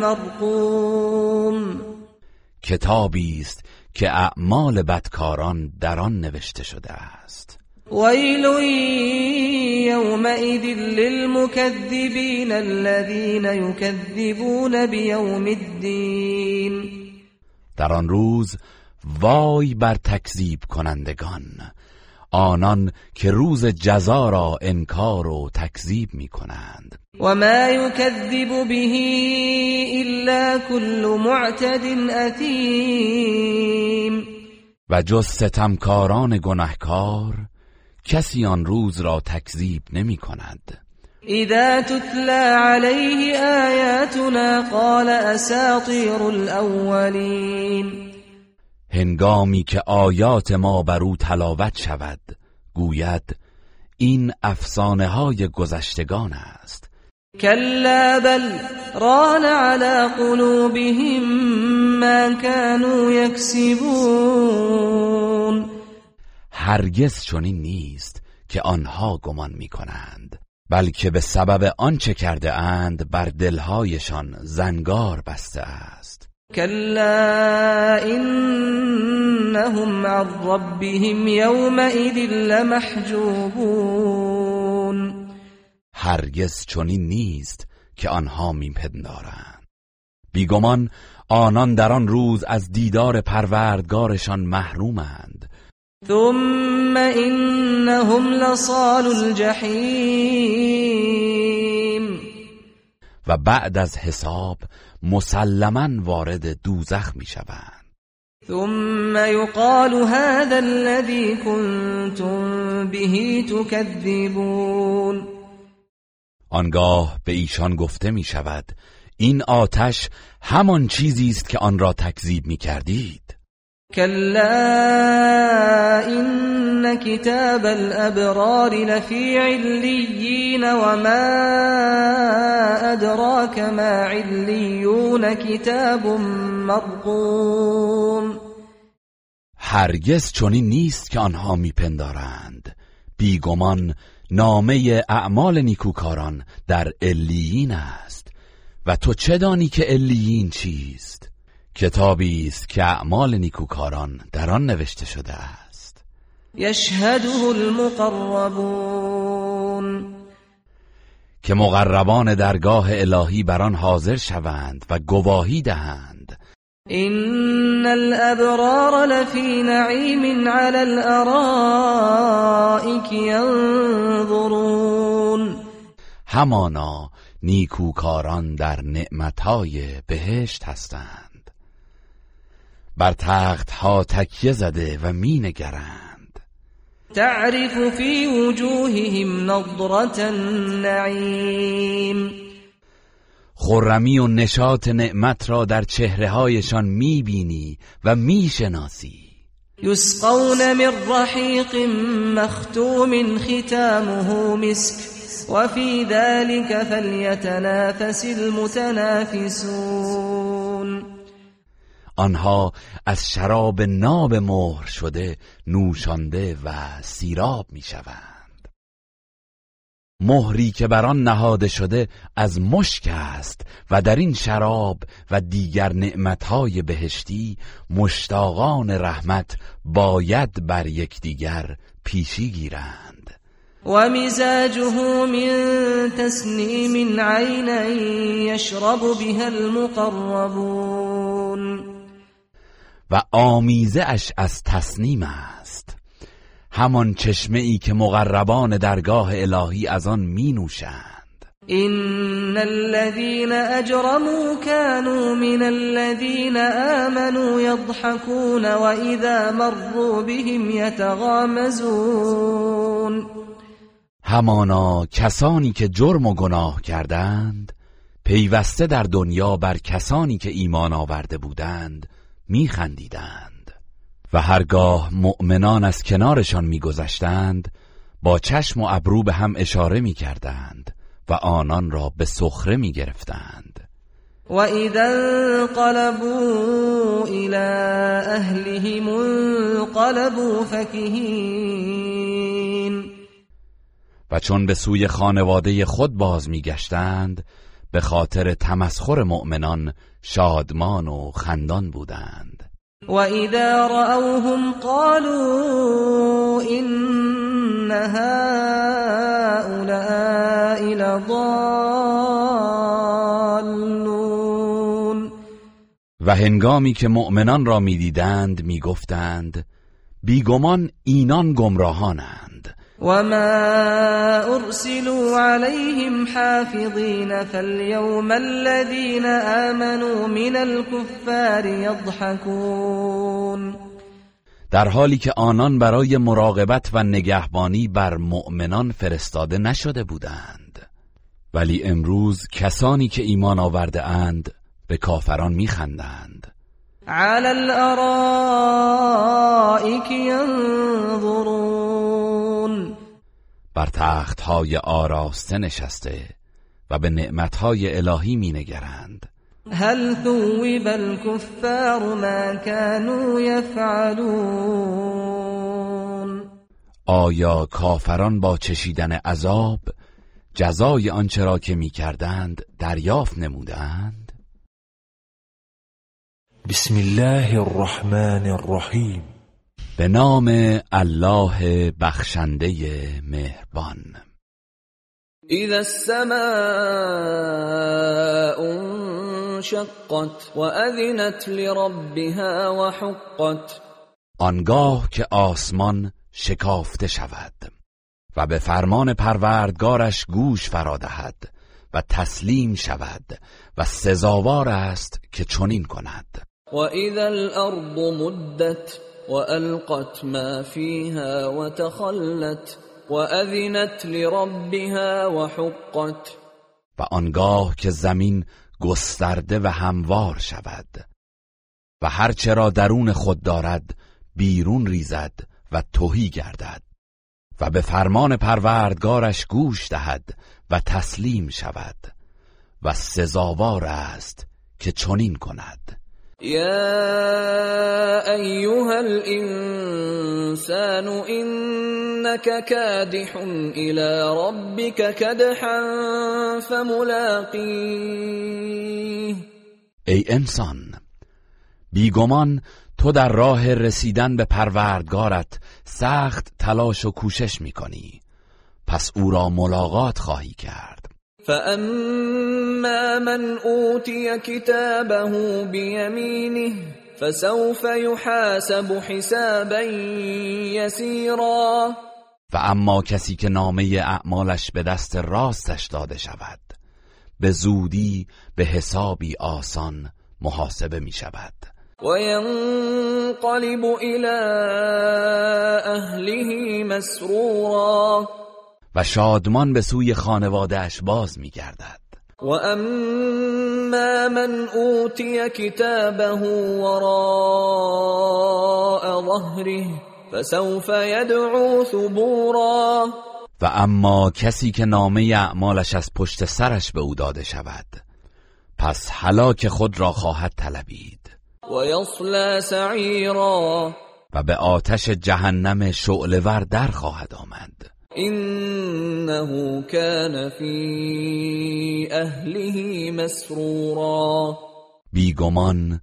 Speaker 67: مرقوم
Speaker 2: کتابی است که اعمال بدکاران در آن نوشته شده است
Speaker 67: ویل یومئذ للمکذبین الذین یکذبون بیوم الدین
Speaker 2: در آن روز وای بر تکذیب کنندگان آنان که روز جزا را انکار و تکذیب می کنند و
Speaker 67: ما یکذب به الا كل معتد اثیم
Speaker 2: و جز ستمکاران گناهکار کسی آن روز را تکذیب نمی کند
Speaker 67: اذا تتلى عليه آیاتنا قال اساطیر الاولین
Speaker 2: هنگامی که آیات ما بر او تلاوت شود گوید این افسانه های گذشتگان است
Speaker 67: کلا بل ران على قلوبهم ما كانوا یکسبون
Speaker 2: هرگز چنین نیست که آنها گمان میکنند، بلکه به سبب آنچه کرده اند بر دلهایشان زنگار بسته است
Speaker 67: كلا انهم عن ربهم يومئذ لمحجوبون
Speaker 2: هرگز چنین نیست که آنها میپندارند بیگمان آنان در آن روز از دیدار پروردگارشان محرومند
Speaker 67: ثم انهم لصال الجحیم
Speaker 2: و بعد از حساب مسلما وارد دوزخ می شوند ثم هذا الذي كنتم به تكذبون آنگاه به ایشان گفته می شود این آتش همان چیزی است که آن را تکذیب می کردید
Speaker 67: كلا إن كتاب الأبرار لفي عليين وما أدراك ما عليون كتاب مرقوم
Speaker 2: هرگز چنین نیست که آنها میپندارند بیگمان نامه اعمال نیکوکاران در علیین است و تو چه دانی که علیین چیست کتابی است که اعمال نیکوکاران در آن نوشته شده است
Speaker 67: یشهده المقربون
Speaker 2: که مقربان درگاه الهی بر آن حاضر شوند و گواهی دهند
Speaker 67: ان الابرار لفی نعیم علی الارائک ينظرون
Speaker 2: همانا نیکوکاران در نعمتهای بهشت هستند بر تخت ها تکیه زده و می نگرند
Speaker 67: تعرف فی وجوههم نظرت النعیم
Speaker 2: خرمی و نشاط نعمت را در چهره هایشان می بینی و می شناسی
Speaker 67: یسقون من رحیق مختوم ختامه مسک فی ذلك فليتنافس المتنافسون
Speaker 2: آنها از شراب ناب مهر شده نوشانده و سیراب می شوند مهری که بر آن نهاده شده از مشک است و در این شراب و دیگر نعمتهای بهشتی مشتاقان رحمت باید بر یکدیگر پیشی گیرند و
Speaker 67: مزاجه من تسنیم عینا یشرب بها المقربون
Speaker 2: و آمیزه اش از تسنیم است همان چشمه ای که مقربان درگاه الهی از آن می نوشند الذين
Speaker 67: اجرموا كانوا من الذين آمنوا يضحكون واذا مروا بهم
Speaker 2: يتغامزون همانا کسانی که جرم و گناه کردند پیوسته در دنیا بر کسانی که ایمان آورده بودند میخندیدند و هرگاه مؤمنان از کنارشان میگذشتند با چشم و ابرو به هم اشاره میکردند و آنان را به سخره میگرفتند و
Speaker 67: اذا انقلبوا الى اهلهم
Speaker 2: و چون به سوی خانواده خود باز گشتند به خاطر تمسخر مؤمنان شادمان و خندان بودند و اذا
Speaker 67: رأوهم قالوا این
Speaker 2: لضالون و هنگامی که مؤمنان را میدیدند میگفتند بیگمان اینان گمراهانند وما
Speaker 67: أرسلوا عليهم حافظين فاليوم الذين آمنوا من الكفار يضحكون
Speaker 2: در حالی که آنان برای مراقبت و نگهبانی بر مؤمنان فرستاده نشده بودند ولی امروز کسانی که ایمان آورده اند به کافران میخندند على الارائك ينظرون بر تخت های آراسته نشسته و به نعمت های الهی می نگرند
Speaker 67: هل ثوب الكفار ما كانوا يفعلون
Speaker 2: آیا کافران با چشیدن عذاب جزای آنچه را که میکردند دریافت نمودند بسم الله الرحمن الرحیم به نام الله بخشنده مهربان
Speaker 67: اذا السماء شقت و اذنت لربها و حقت
Speaker 2: آنگاه که آسمان شکافته شود و به فرمان پروردگارش گوش فرادهد و تسلیم شود و سزاوار است که چنین کند و
Speaker 67: اذا الارض مدت وألقت ما فيها وتخلت وأذنت لربها وحقت
Speaker 2: و آنگاه که زمین گسترده و هموار شود و هرچه را درون خود دارد بیرون ریزد و توهی گردد و به فرمان پروردگارش گوش دهد و تسلیم شود و سزاوار است که چنین کند
Speaker 67: يا أيها الانسان انك كادح الى ربك كدحا فملاقيه ای
Speaker 2: انسان بیگمان تو در راه رسیدن به پروردگارت سخت تلاش و کوشش میکنی پس او را ملاقات خواهی کرد
Speaker 67: فَأَمَّا مَنْ أُوتِيَ كِتَابَهُ بِيَمِينِهِ فَسَوْفَ يُحَاسَبُ حِسَابًا يَسِيرًا
Speaker 2: فَأَمَّا كَسِيَ كَنَامَةِ أَعْمَالِش بِدَسْتِ رَاسِش تَدَشُودَ بِزُودِي
Speaker 67: بِحِسَابِ آسَان مُحَاسَبَةُ مِشُودَ وَيَنْقَلِبُ إِلَى أَهْلِهِ مَسْرُورًا
Speaker 2: و شادمان به سوی خانوادهش باز می گردد و
Speaker 67: اما من اوتی کتابه وراء ظهره فسوف یدعو ثبورا
Speaker 2: و اما کسی که نامه اعمالش از پشت سرش به او داده شود پس که خود را خواهد طلبید و
Speaker 67: یصلا سعیرا
Speaker 2: و به آتش جهنم شعلور در خواهد آمد
Speaker 67: انه كان في اهله مسرورا
Speaker 2: بیگمان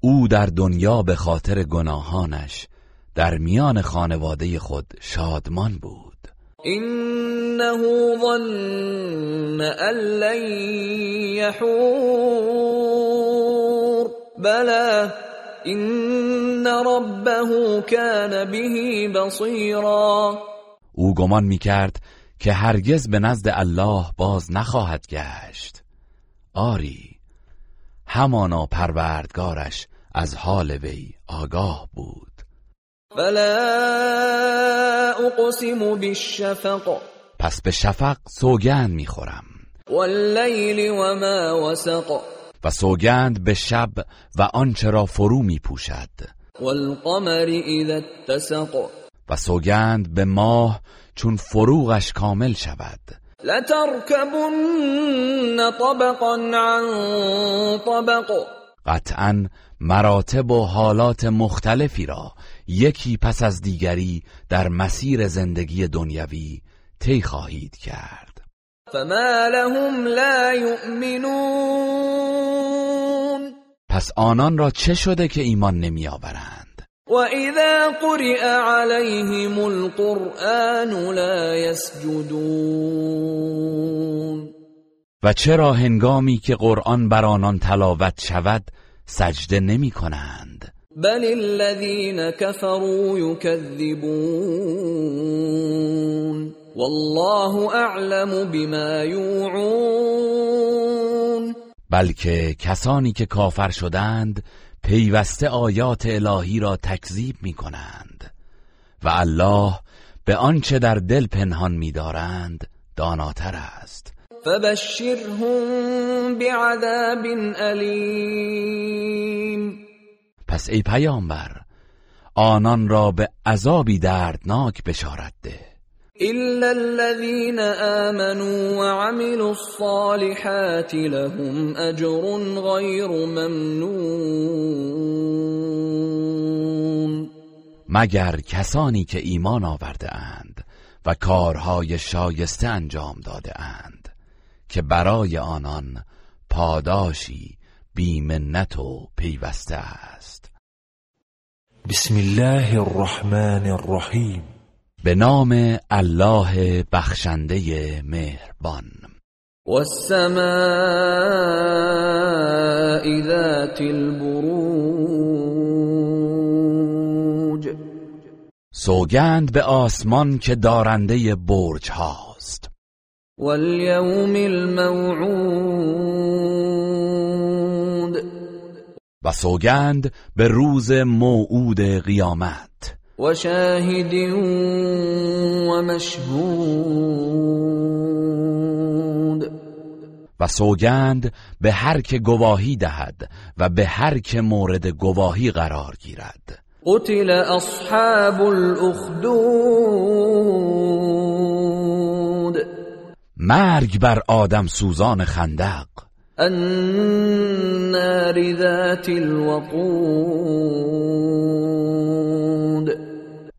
Speaker 2: او در دنیا به خاطر گناهانش در میان خانواده خود شادمان بود
Speaker 67: انه ظن ان لن يحور بلا ان ربه كان به بصیرا
Speaker 2: او گمان می کرد که هرگز به نزد الله باز نخواهد گشت آری همانا پروردگارش از حال وی آگاه بود
Speaker 67: فلا اقسم بالشفق
Speaker 2: پس به شفق سوگند میخورم
Speaker 67: واللیل و وسق
Speaker 2: و سوگند به شب و آنچه را فرو میپوشد
Speaker 67: والقمر اذا
Speaker 2: اتسق و سوگند به ماه چون فروغش کامل شود طبقا عن طبق قطعا مراتب و حالات مختلفی را یکی پس از دیگری در مسیر زندگی دنیوی طی خواهید کرد
Speaker 67: فما لهم لا یؤمنون
Speaker 2: پس آنان را چه شده که ایمان نمیآورند
Speaker 67: وَإِذَا قُرِئَ عَلَيْهِمُ الْقُرْآنُ لَا يَسْجُدُونَ
Speaker 2: و چرا هنگامی که قرآن بر آنان تلاوت شود سجده نمی کنند
Speaker 67: بل الذين كفروا يكذبون والله اعلم بما يوعون
Speaker 2: بلکه کسانی که کافر شدند پیوسته آیات الهی را تکذیب می کنند و الله به آنچه در دل پنهان می دارند داناتر است
Speaker 67: فبشرهم بعذاب الیم
Speaker 2: پس ای پیامبر آنان را به عذابی دردناک بشارت ده
Speaker 67: إلا الذين آمنوا وعملوا الصالحات لهم أجر غير ممنون
Speaker 2: مگر کسانی که ایمان آورده اند و کارهای شایسته انجام داده اند که برای آنان پاداشی بیمنت و پیوسته است بسم الله الرحمن الرحیم به نام الله بخشنده مهربان
Speaker 67: السماء ذات
Speaker 2: البروج سوگند به آسمان که دارنده برج هاست
Speaker 67: والیوم الموعود
Speaker 2: و سوگند به روز موعود قیامت
Speaker 67: وشاهد ومشهود
Speaker 2: و سوگند به هر که گواهی دهد و به هر که مورد گواهی قرار گیرد
Speaker 67: قتل اصحاب الاخدود
Speaker 2: مرگ بر آدم سوزان خندق
Speaker 67: النار ذات الوقود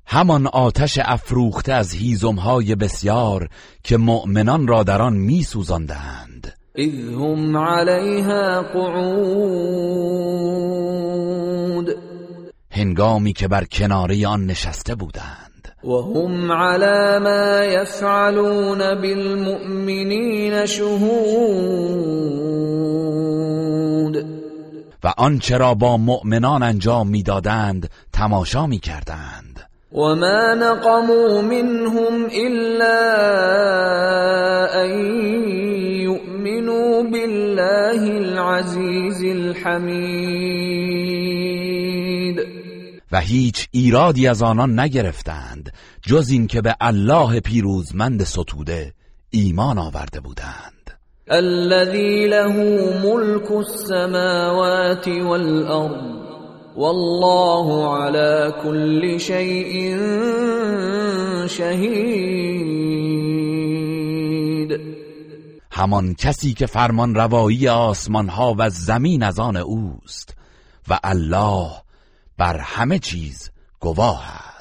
Speaker 2: همان آتش افروخته از هیزمهای بسیار که مؤمنان را در آن میسوزاندهند
Speaker 67: اذ هم علیها قعود
Speaker 2: هنگامی که بر کناری آن نشسته بودند و
Speaker 67: هم على ما یفعلون بالمؤمنین شهود
Speaker 2: و آنچه را با مؤمنان انجام میدادند تماشا میکردند ما
Speaker 67: نقموا منهم الا ان یؤمنوا بالله العزیز الحمید
Speaker 2: و هیچ ایرادی از آنان نگرفتند جز اینکه به الله پیروزمند ستوده ایمان آورده بودند
Speaker 67: الذي له ملك السماوات والارض والله على كل شيء شهید
Speaker 2: همان کسی که فرمان روایی آسمان ها و زمین از آن اوست و الله بر همه چیز گواه است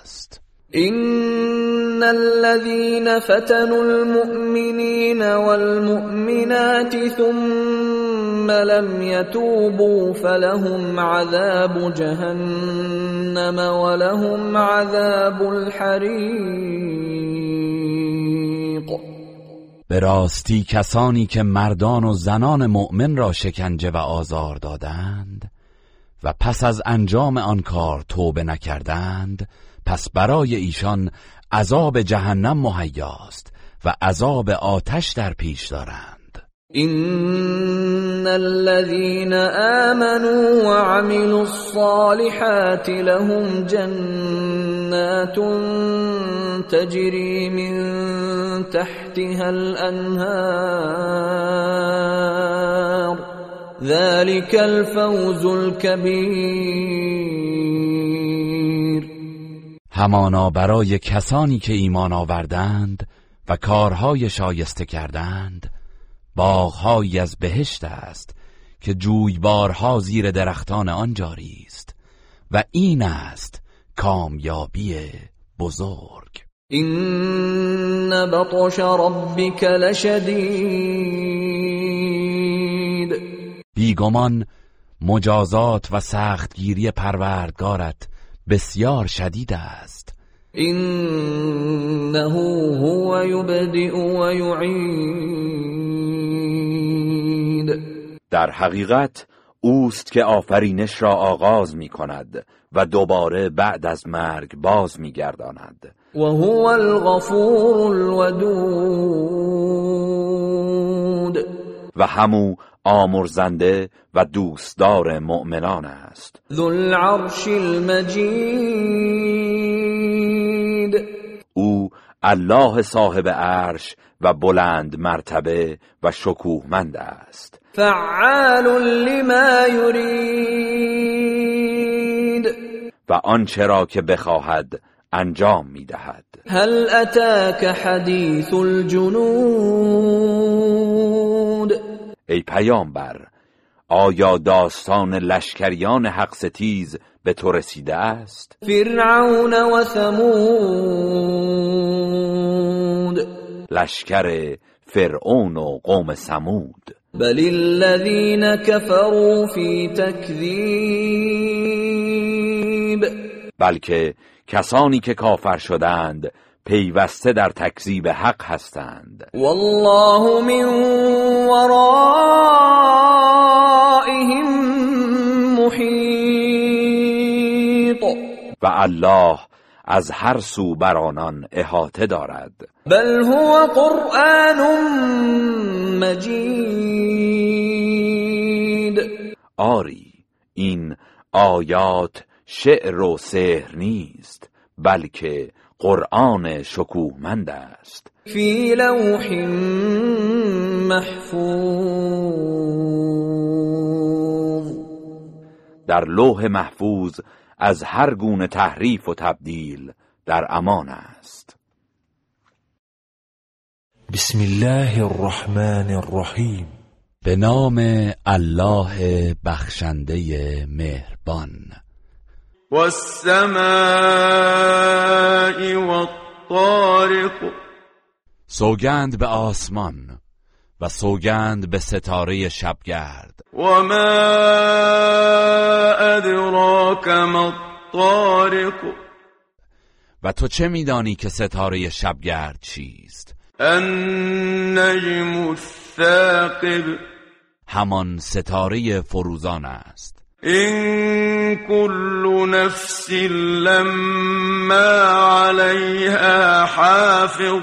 Speaker 67: ان الذين فتنوا المؤمنين والمؤمنات ثم لم يتوبوا فلهم عذاب جهنم ولهم عذاب الحريق به
Speaker 2: راستی کسانی که مردان و زنان مؤمن را شکنجه و آزار دادند و پس از انجام آن کار توبه نکردند پس برای ایشان عذاب جهنم مهیاست و عذاب آتش در پیش دارند
Speaker 67: این الذين آمنوا وعملوا الصالحات لهم جنات تجري من تحتها الانهار ذلك الفوز الكبير
Speaker 2: همانا برای کسانی که ایمان آوردند و کارهای شایسته کردند باغهایی از بهشت است که جویبارها زیر درختان آن جاری است و این است کامیابی بزرگ این
Speaker 67: بطش ربک لشدید
Speaker 2: بیگمان مجازات و سختگیری پروردگارت بسیار شدید است هو در حقیقت اوست که آفرینش را آغاز می کند و دوباره بعد از مرگ باز می گرداند و هو الغفور و همو آمرزنده و دوستدار مؤمنان است
Speaker 67: ذو العرش المجید
Speaker 2: او الله صاحب عرش و بلند مرتبه و شکوهمند است
Speaker 67: فعال لما یرید
Speaker 2: و آنچه را که بخواهد انجام میدهد
Speaker 67: هل اتاک حدیث
Speaker 2: الجنود ای پیامبر آیا داستان لشکریان حق ستیز به تو رسیده است
Speaker 67: فرعون و سمود
Speaker 2: لشکر فرعون و قوم سمود بل الذین کفروا فی تکذیب بلکه کسانی که کافر شدند پیوسته در تکذیب حق هستند
Speaker 67: والله من ورائهم محیط
Speaker 2: و الله از هر سو بر آنان احاطه دارد
Speaker 67: بل هو قرآن مجید
Speaker 2: آری این آیات شعر و سهر نیست بلکه قرآن مند است
Speaker 67: فی لوح محفوظ
Speaker 2: در لوح محفوظ از هر گونه تحریف و تبدیل در امان است بسم الله الرحمن الرحیم به نام الله بخشنده مهربان
Speaker 67: والسماء والطارق
Speaker 2: سوگند به آسمان و سوگند به ستاره شبگرد و ما
Speaker 67: ادراک ما الطارق
Speaker 2: و تو چه میدانی که ستاره شبگرد چیست النجم الثاقب همان ستاره فروزان است
Speaker 67: إن كل نفس لما عليها حافظ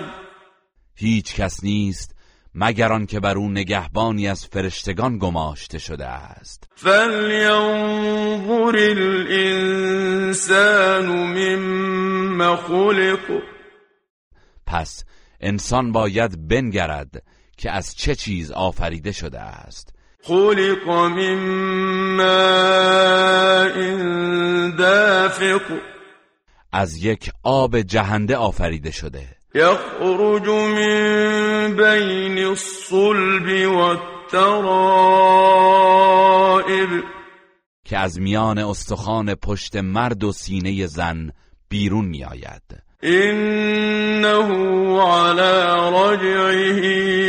Speaker 2: هیچ کس نیست مگر آن که بر او نگهبانی از فرشتگان گماشته شده است فلینظر
Speaker 67: الانسان مما
Speaker 2: خلق پس انسان باید بنگرد که از چه چیز آفریده شده است
Speaker 67: خلق من ماء دافق
Speaker 2: از یک آب جهنده آفریده شده
Speaker 67: یخرج من بین الصلب والترائب
Speaker 2: که از میان استخوان پشت مرد و سینه زن بیرون می آید
Speaker 67: انه على رجعه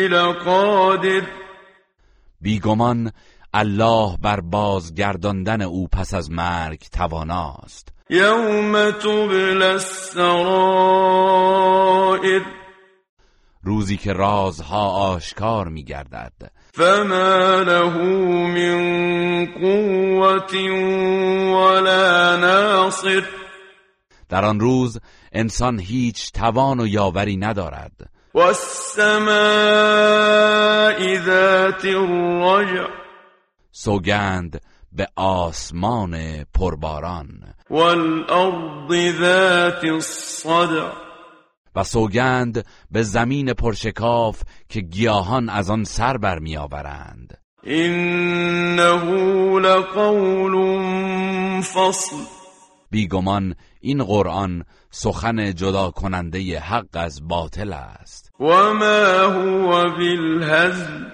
Speaker 67: لقادر
Speaker 2: بیگمان الله بر بازگرداندن او پس از مرگ تواناست یوم تبل السرائر روزی که رازها آشکار می گردد
Speaker 67: فما له من قوت ولا ناصر
Speaker 2: در آن روز انسان هیچ توان و یاوری ندارد
Speaker 67: والسماء ذات الرجع
Speaker 2: سوگند به آسمان پرباران
Speaker 67: والارض ذات الصدع
Speaker 2: و سوگند به زمین پرشکاف که گیاهان از آن سر برمیآورند
Speaker 67: انه لقول فصل
Speaker 2: بیگمان این قرآن سخن جدا کننده حق از باطل است
Speaker 67: و ما هو بالهزل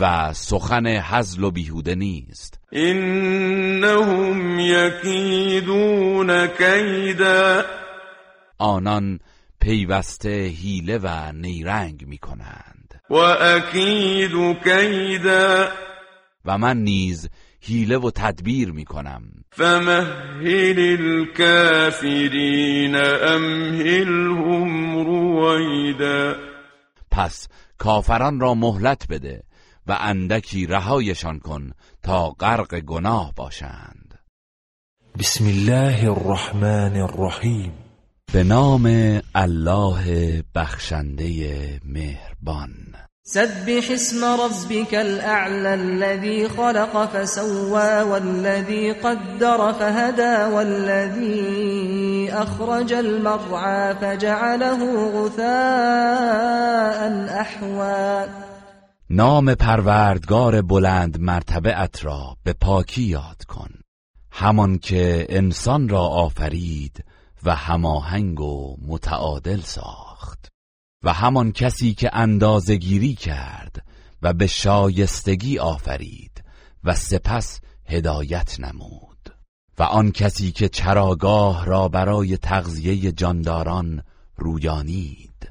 Speaker 2: و سخن هزل و بیهوده نیست انهم یکیدون کیدا آنان پیوسته هیله و نیرنگ می
Speaker 67: کنند و اکید کیدا
Speaker 2: و من نیز حیله و تدبیر کنم
Speaker 67: فمهل الكافرین امهلهم رویدا
Speaker 2: پس کافران را مهلت بده و اندکی رهایشان کن تا غرق گناه باشند بسم الله الرحمن الرحیم به نام الله بخشنده مهربان
Speaker 67: سبح اسم ربك الأعلى الذي خلق فسوى والذي قدر فهدى والذي اخرج المرعى فجعله غثاء أحوى
Speaker 2: نام پروردگار بلند مرتبه را به پاکی یاد کن همان که انسان را آفرید و هماهنگ و متعادل ساخت و همان کسی که اندازگیری کرد و به شایستگی آفرید و سپس هدایت نمود و آن کسی که چراگاه را برای تغذیه جانداران رویانید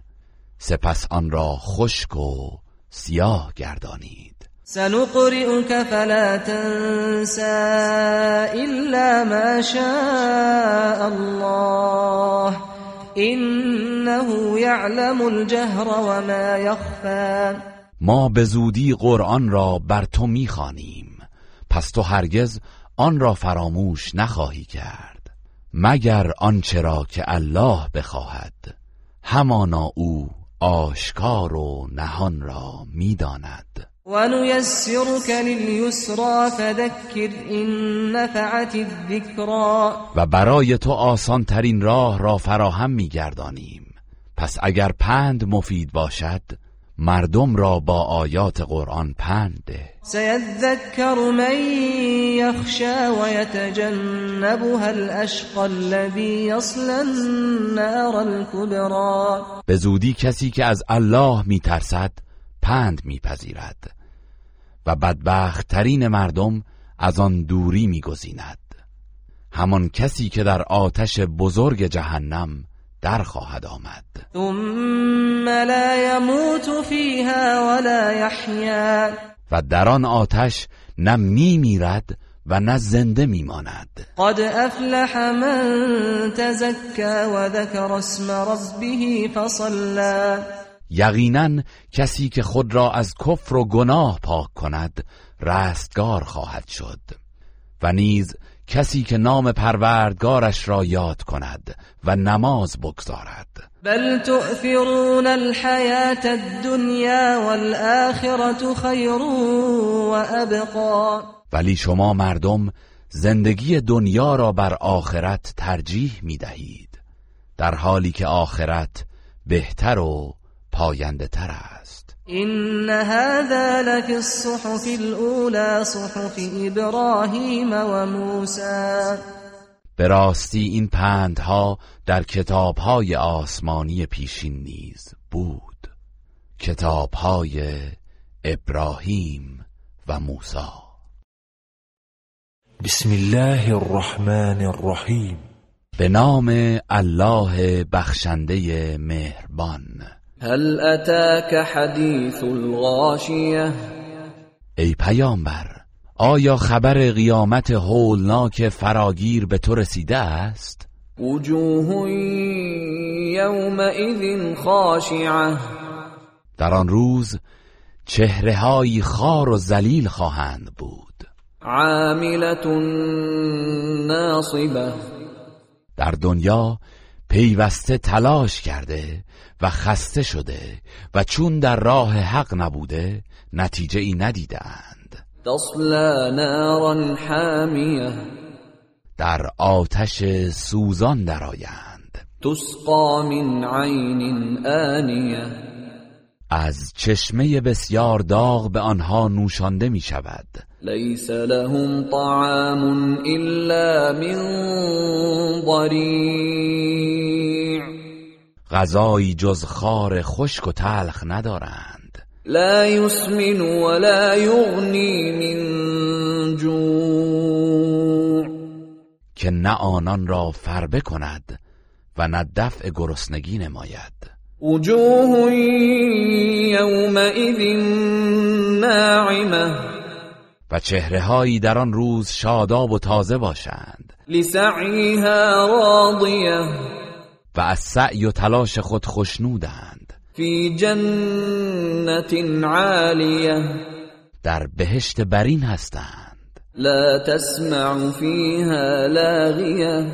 Speaker 2: سپس آن را خشک و سیاه گردانید
Speaker 67: سنقرئك فلا تنسى الا ما شاء الله انه یعلم الجهر وما ما ما
Speaker 2: به زودی قرآن را بر تو میخوانیم پس تو هرگز آن را فراموش نخواهی کرد مگر آنچه را که الله بخواهد همانا او آشکار و نهان را میداند
Speaker 67: ونيسرك لليسرى فذكر این نفعت
Speaker 2: و برای تو آسان ترین راه را فراهم گردانیم پس اگر پند مفید باشد مردم را با آیات قرآن پند ده
Speaker 67: سیذکر من یخشا و یتجنبها الاشقا الذی یصل النار الكبرى
Speaker 2: به زودی کسی که از الله میترسد پند میپذیرد و بدبختترین مردم از آن دوری میگزیند همان کسی که در آتش بزرگ جهنم در خواهد آمد
Speaker 67: ثم لا يموت فيها ولا يحيا
Speaker 2: و در آن آتش نه میمیرد و نه زنده میماند
Speaker 67: قد افلح من تزکا و ذکر اسم ربه فصلا
Speaker 2: یقینا کسی که خود را از کفر و گناه پاک کند رستگار خواهد شد و نیز کسی که نام پروردگارش را یاد کند و نماز بگذارد
Speaker 67: بل تؤثرون الحیات الدنیا والآخرة خیر و ابقا
Speaker 2: ولی شما مردم زندگی دنیا را بر آخرت ترجیح می دهید در حالی که آخرت بهتر و پاینده تر است
Speaker 67: این هذا لك الصحف الاولى صحف ابراهیم و موسی
Speaker 2: به راستی این پندها در کتابهای آسمانی پیشین نیز بود کتابهای ابراهیم و موسی بسم الله الرحمن الرحیم به نام الله بخشنده مهربان
Speaker 67: هل اتاك حدیث الغاشیه
Speaker 2: ای پیامبر آیا خبر قیامت هولناک فراگیر به تو رسیده است؟
Speaker 67: وجوه يومئذ خاشعه
Speaker 2: در آن روز چهره های خار و ذلیل خواهند بود
Speaker 67: عاملت ناصبه
Speaker 2: در دنیا پیوسته تلاش کرده و خسته شده و چون در راه حق نبوده نتیجه ای ندیدند در آتش سوزان درآیند
Speaker 67: تسقا من عین آنیه
Speaker 2: از چشمه بسیار داغ به آنها نوشانده می شود
Speaker 67: لیس لهم طعام الا من ضریع
Speaker 2: غذایی جز خار خشک و تلخ ندارند
Speaker 67: لا یسمن ولا یغنی من جوع
Speaker 2: که نه آنان را فربه کند و نه دفع گرسنگی نماید
Speaker 67: وجوه یومئذ ناعمه
Speaker 2: و چهره هایی در آن روز شاداب و تازه باشند
Speaker 67: لسعیها راضیه
Speaker 2: و از سعی و تلاش خود خوشنودند
Speaker 67: فی جنت عالیه
Speaker 2: در بهشت برین هستند
Speaker 67: لا تسمع فیها لاغیه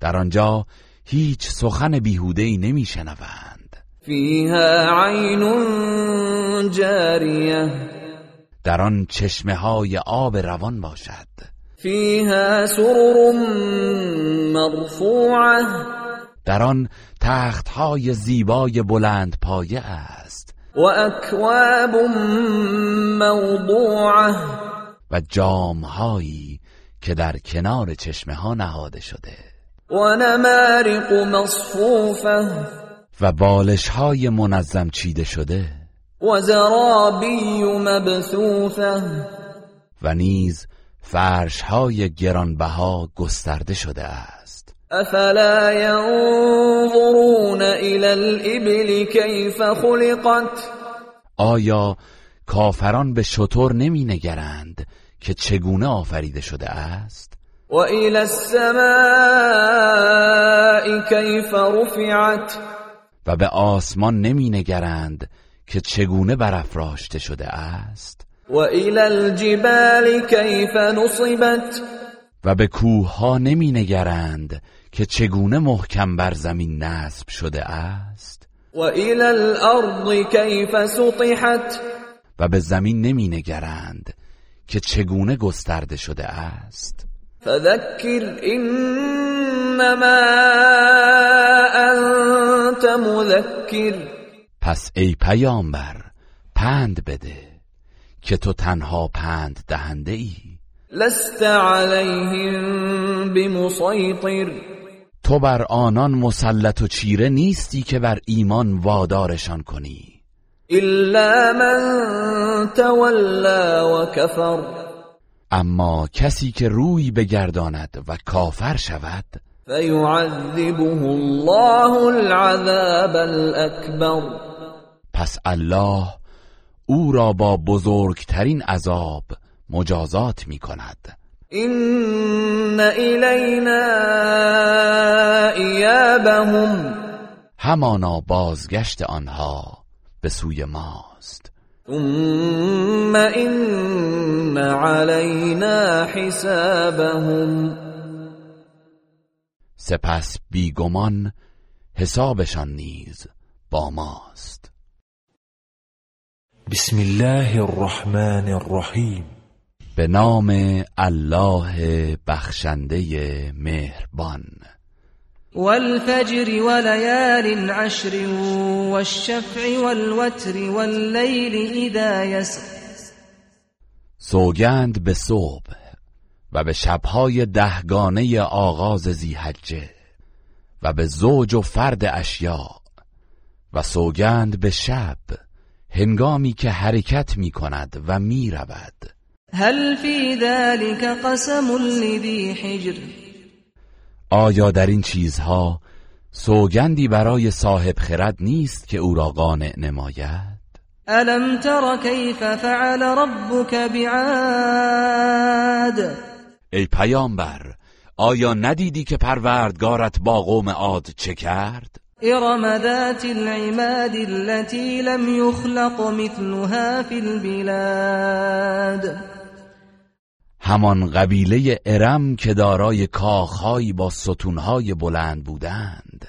Speaker 2: در آنجا هیچ سخن بیهوده ای نمی
Speaker 67: فیها عین
Speaker 2: جاریه در آن چشمه های آب روان باشد
Speaker 67: فیها سرر
Speaker 2: مرفوعه در آن تخت های زیبای بلند پایه است
Speaker 67: و اکواب موضوعه
Speaker 2: و جام هایی که در کنار چشمه ها نهاده شده
Speaker 67: و نمارق مصفوفه
Speaker 2: و بالش های منظم چیده شده و
Speaker 67: زرابی مبثوثه
Speaker 2: و نیز فرش های گرانبها گسترده شده است
Speaker 67: افلا ینظرون الى الابل کیف خلقت
Speaker 2: آیا کافران به شطور نمی نگرند که چگونه آفریده شده است
Speaker 67: و الى السماء کیف رفعت
Speaker 2: و به آسمان نمی نگرند که چگونه برافراشته شده است و
Speaker 67: الى الجبال کیف نصبت
Speaker 2: و به کوه ها نمی نگرند که چگونه محکم بر زمین نصب شده است و
Speaker 67: الى الارض کیف سطحت
Speaker 2: و به زمین نمی نگرند که چگونه گسترده شده است
Speaker 67: فذکر انما انت مذکر
Speaker 2: پس ای پیامبر پند بده که تو تنها پند دهنده ای
Speaker 67: لست علیهم بمسیطر
Speaker 2: تو بر آنان مسلط و چیره نیستی که بر ایمان وادارشان کنی
Speaker 67: الا من تولا و کفر
Speaker 2: اما کسی که روی بگرداند و کافر شود
Speaker 67: فیعذبه الله العذاب الاکبر
Speaker 2: پس الله او را با بزرگترین عذاب مجازات می کند
Speaker 67: این الینا ایابهم
Speaker 2: همانا بازگشت آنها به سوی ماست
Speaker 67: ثم این علینا حسابهم
Speaker 2: سپس بیگمان حسابشان نیز با ماست بسم الله الرحمن الرحیم به نام الله بخشنده مهربان
Speaker 67: والفجر وليال عشر والشفع والوتر والليل اذا یسر
Speaker 2: سوگند به صبح و به شبهای دهگانه آغاز زیحجه و به زوج و فرد اشیا و سوگند به شب هنگامی که حرکت می کند و می رود
Speaker 67: هل فی ذلك قسم لذی حجر
Speaker 2: آیا در این چیزها سوگندی برای صاحب خرد نیست که او را قانع نماید
Speaker 67: الم تر کیف فعل ربک بعاد
Speaker 2: ای پیامبر آیا ندیدی که پروردگارت با قوم عاد چه کرد؟ ارم ذات
Speaker 67: العماد التي لم يخلق مثلها في البلاد
Speaker 2: همان قبیله ارم که دارای کاخهایی با ستونهای بلند بودند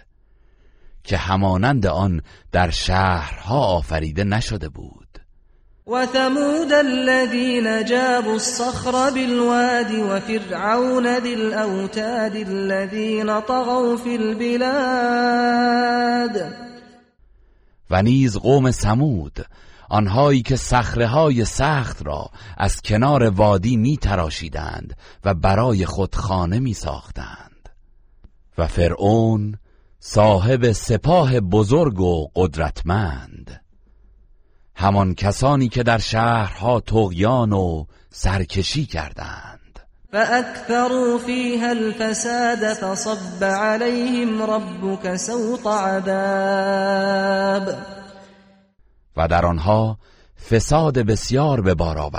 Speaker 2: که همانند آن در شهرها آفریده نشده بود
Speaker 67: و ثمود الذين جابوا الصخر بالواد وفرعون ذي الاوتاد الذين طغوا في البلاد
Speaker 2: و نیز قوم سمود آنهایی که صخره سخت را از کنار وادی می تراشیدند و برای خود خانه می ساختند و فرعون صاحب سپاه بزرگ و قدرتمند همان کسانی که در شهرها تغیان و سرکشی کردند و
Speaker 67: فیها الفساد فصب عليهم ربك سوط عذاب
Speaker 2: و در آنها فساد بسیار به بار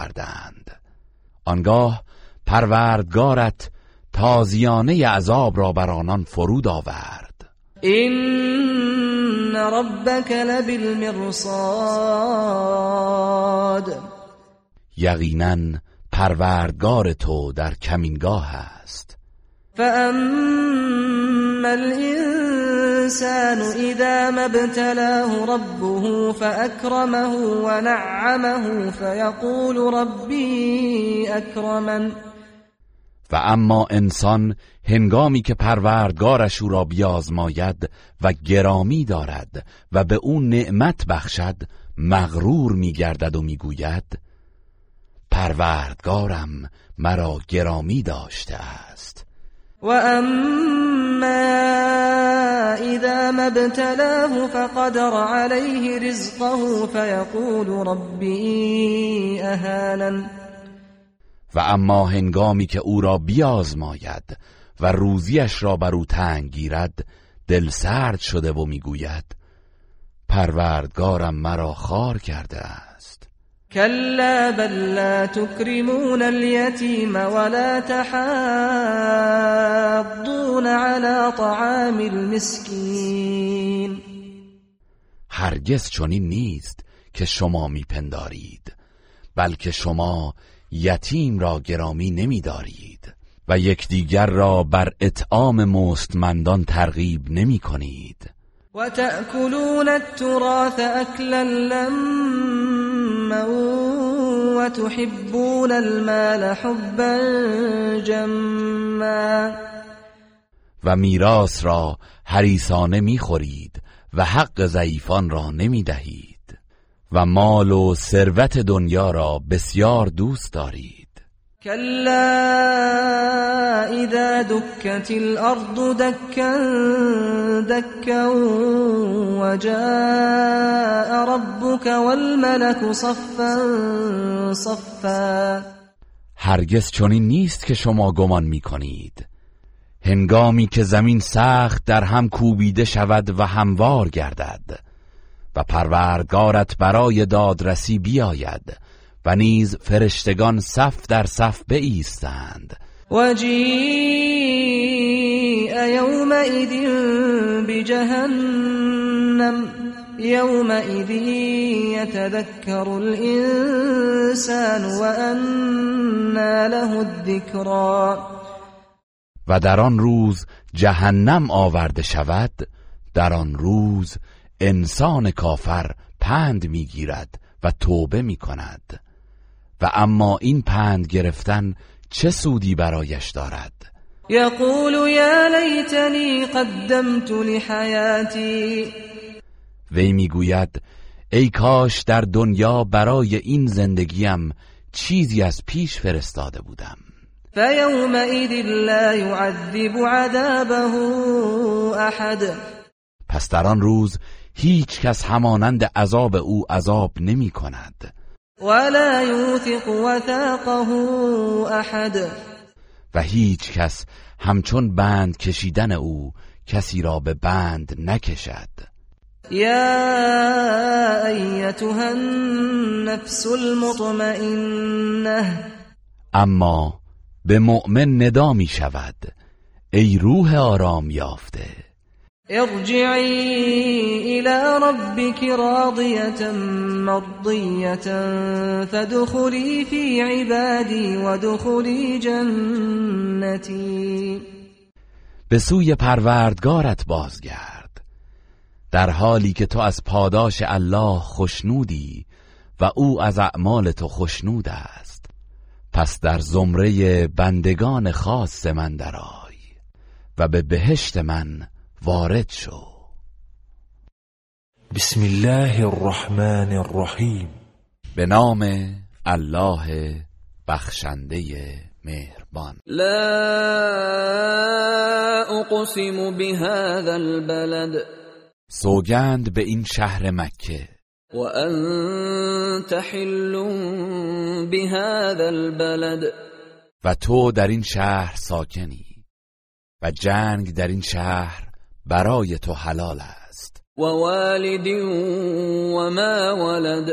Speaker 2: آنگاه پروردگارت تازیانه عذاب را بر آنان فرود آورد
Speaker 67: ان ربك لبالمرصاد
Speaker 2: یقینا پروردگار تو در کمینگاه است
Speaker 67: فاما الانسان اذا ما ابتلاه ربه فاكرمه ونعمه فيقول ربي اكرمن و اما
Speaker 2: انسان هنگامی که پروردگارش او را بیازماید و گرامی دارد و به او نعمت بخشد مغرور میگردد و میگوید پروردگارم مرا گرامی داشته است
Speaker 67: و اما اذا مبتلاه فقدر عليه رزقه فيقول ربي
Speaker 2: اهانا و اما هنگامی که او را بیازماید و روزیش را بر او تنگ گیرد دل سرد شده و میگوید پروردگارم مرا خار کرده است
Speaker 67: کلا بل لا تکرمون الیتیم ولا تحاضون على طعام المسکین
Speaker 2: هرگز چنین نیست که شما میپندارید بلکه شما یتیم را گرامی نمیدارید و یکدیگر را بر اطعام مستمندان ترغیب نمی کنید
Speaker 67: و تأکلون التراث اکلا لما و تحبون المال حبا جما
Speaker 2: و میراث را حریسانه میخورید و حق ضعیفان را نمیدهید و مال و ثروت دنیا را بسیار دوست دارید
Speaker 67: كلا اذا دكت الارض دكا دكا وجاء ربك والملك صفا صفا
Speaker 2: هرگز چنین نیست که شما گمان می هنگامی که زمین سخت در هم کوبیده شود و هموار گردد و پروردگارت برای دادرسی بیاید و نیز فرشتگان صف در صف بایستند
Speaker 67: و جیء یومئذ بجهنم ایدی یتذکر الانسان و انا له الذکرا
Speaker 2: و در آن روز جهنم آورده شود در آن روز انسان کافر پند میگیرد و توبه میکند و اما این پند گرفتن چه سودی برایش دارد
Speaker 67: یقول یا لیتنی قدمت لحیاتی
Speaker 2: وی میگوید ای کاش در دنیا برای این زندگیم چیزی از پیش فرستاده بودم
Speaker 67: فیومئذ لا یعذب عذابه احد
Speaker 2: پس در آن روز هیچ کس همانند عذاب او عذاب نمی کند
Speaker 67: ولا يوثق وثاقه احد
Speaker 2: و هیچ کس همچون بند کشیدن او کسی را به بند نکشد
Speaker 67: یا ایتها النفس المطمئنه
Speaker 2: اما به مؤمن ندا می شود ای روح آرام یافته
Speaker 67: ارجعي ربک ربك مرضیتا فدخلی فی عبادی و دخلی جنتی
Speaker 2: به سوی پروردگارت بازگرد در حالی که تو از پاداش الله خشنودی و او از اعمال تو خشنود است پس در زمره بندگان خاص من درآی و به بهشت من وارد شو بسم الله الرحمن الرحیم به نام الله بخشنده مهربان
Speaker 67: لا اقسم بهذا البلد
Speaker 2: سوگند به این شهر مکه و
Speaker 67: انت حل بهذا البلد
Speaker 2: و تو در این شهر ساکنی و جنگ در این شهر برای تو حلال است
Speaker 67: و والد و ما ولد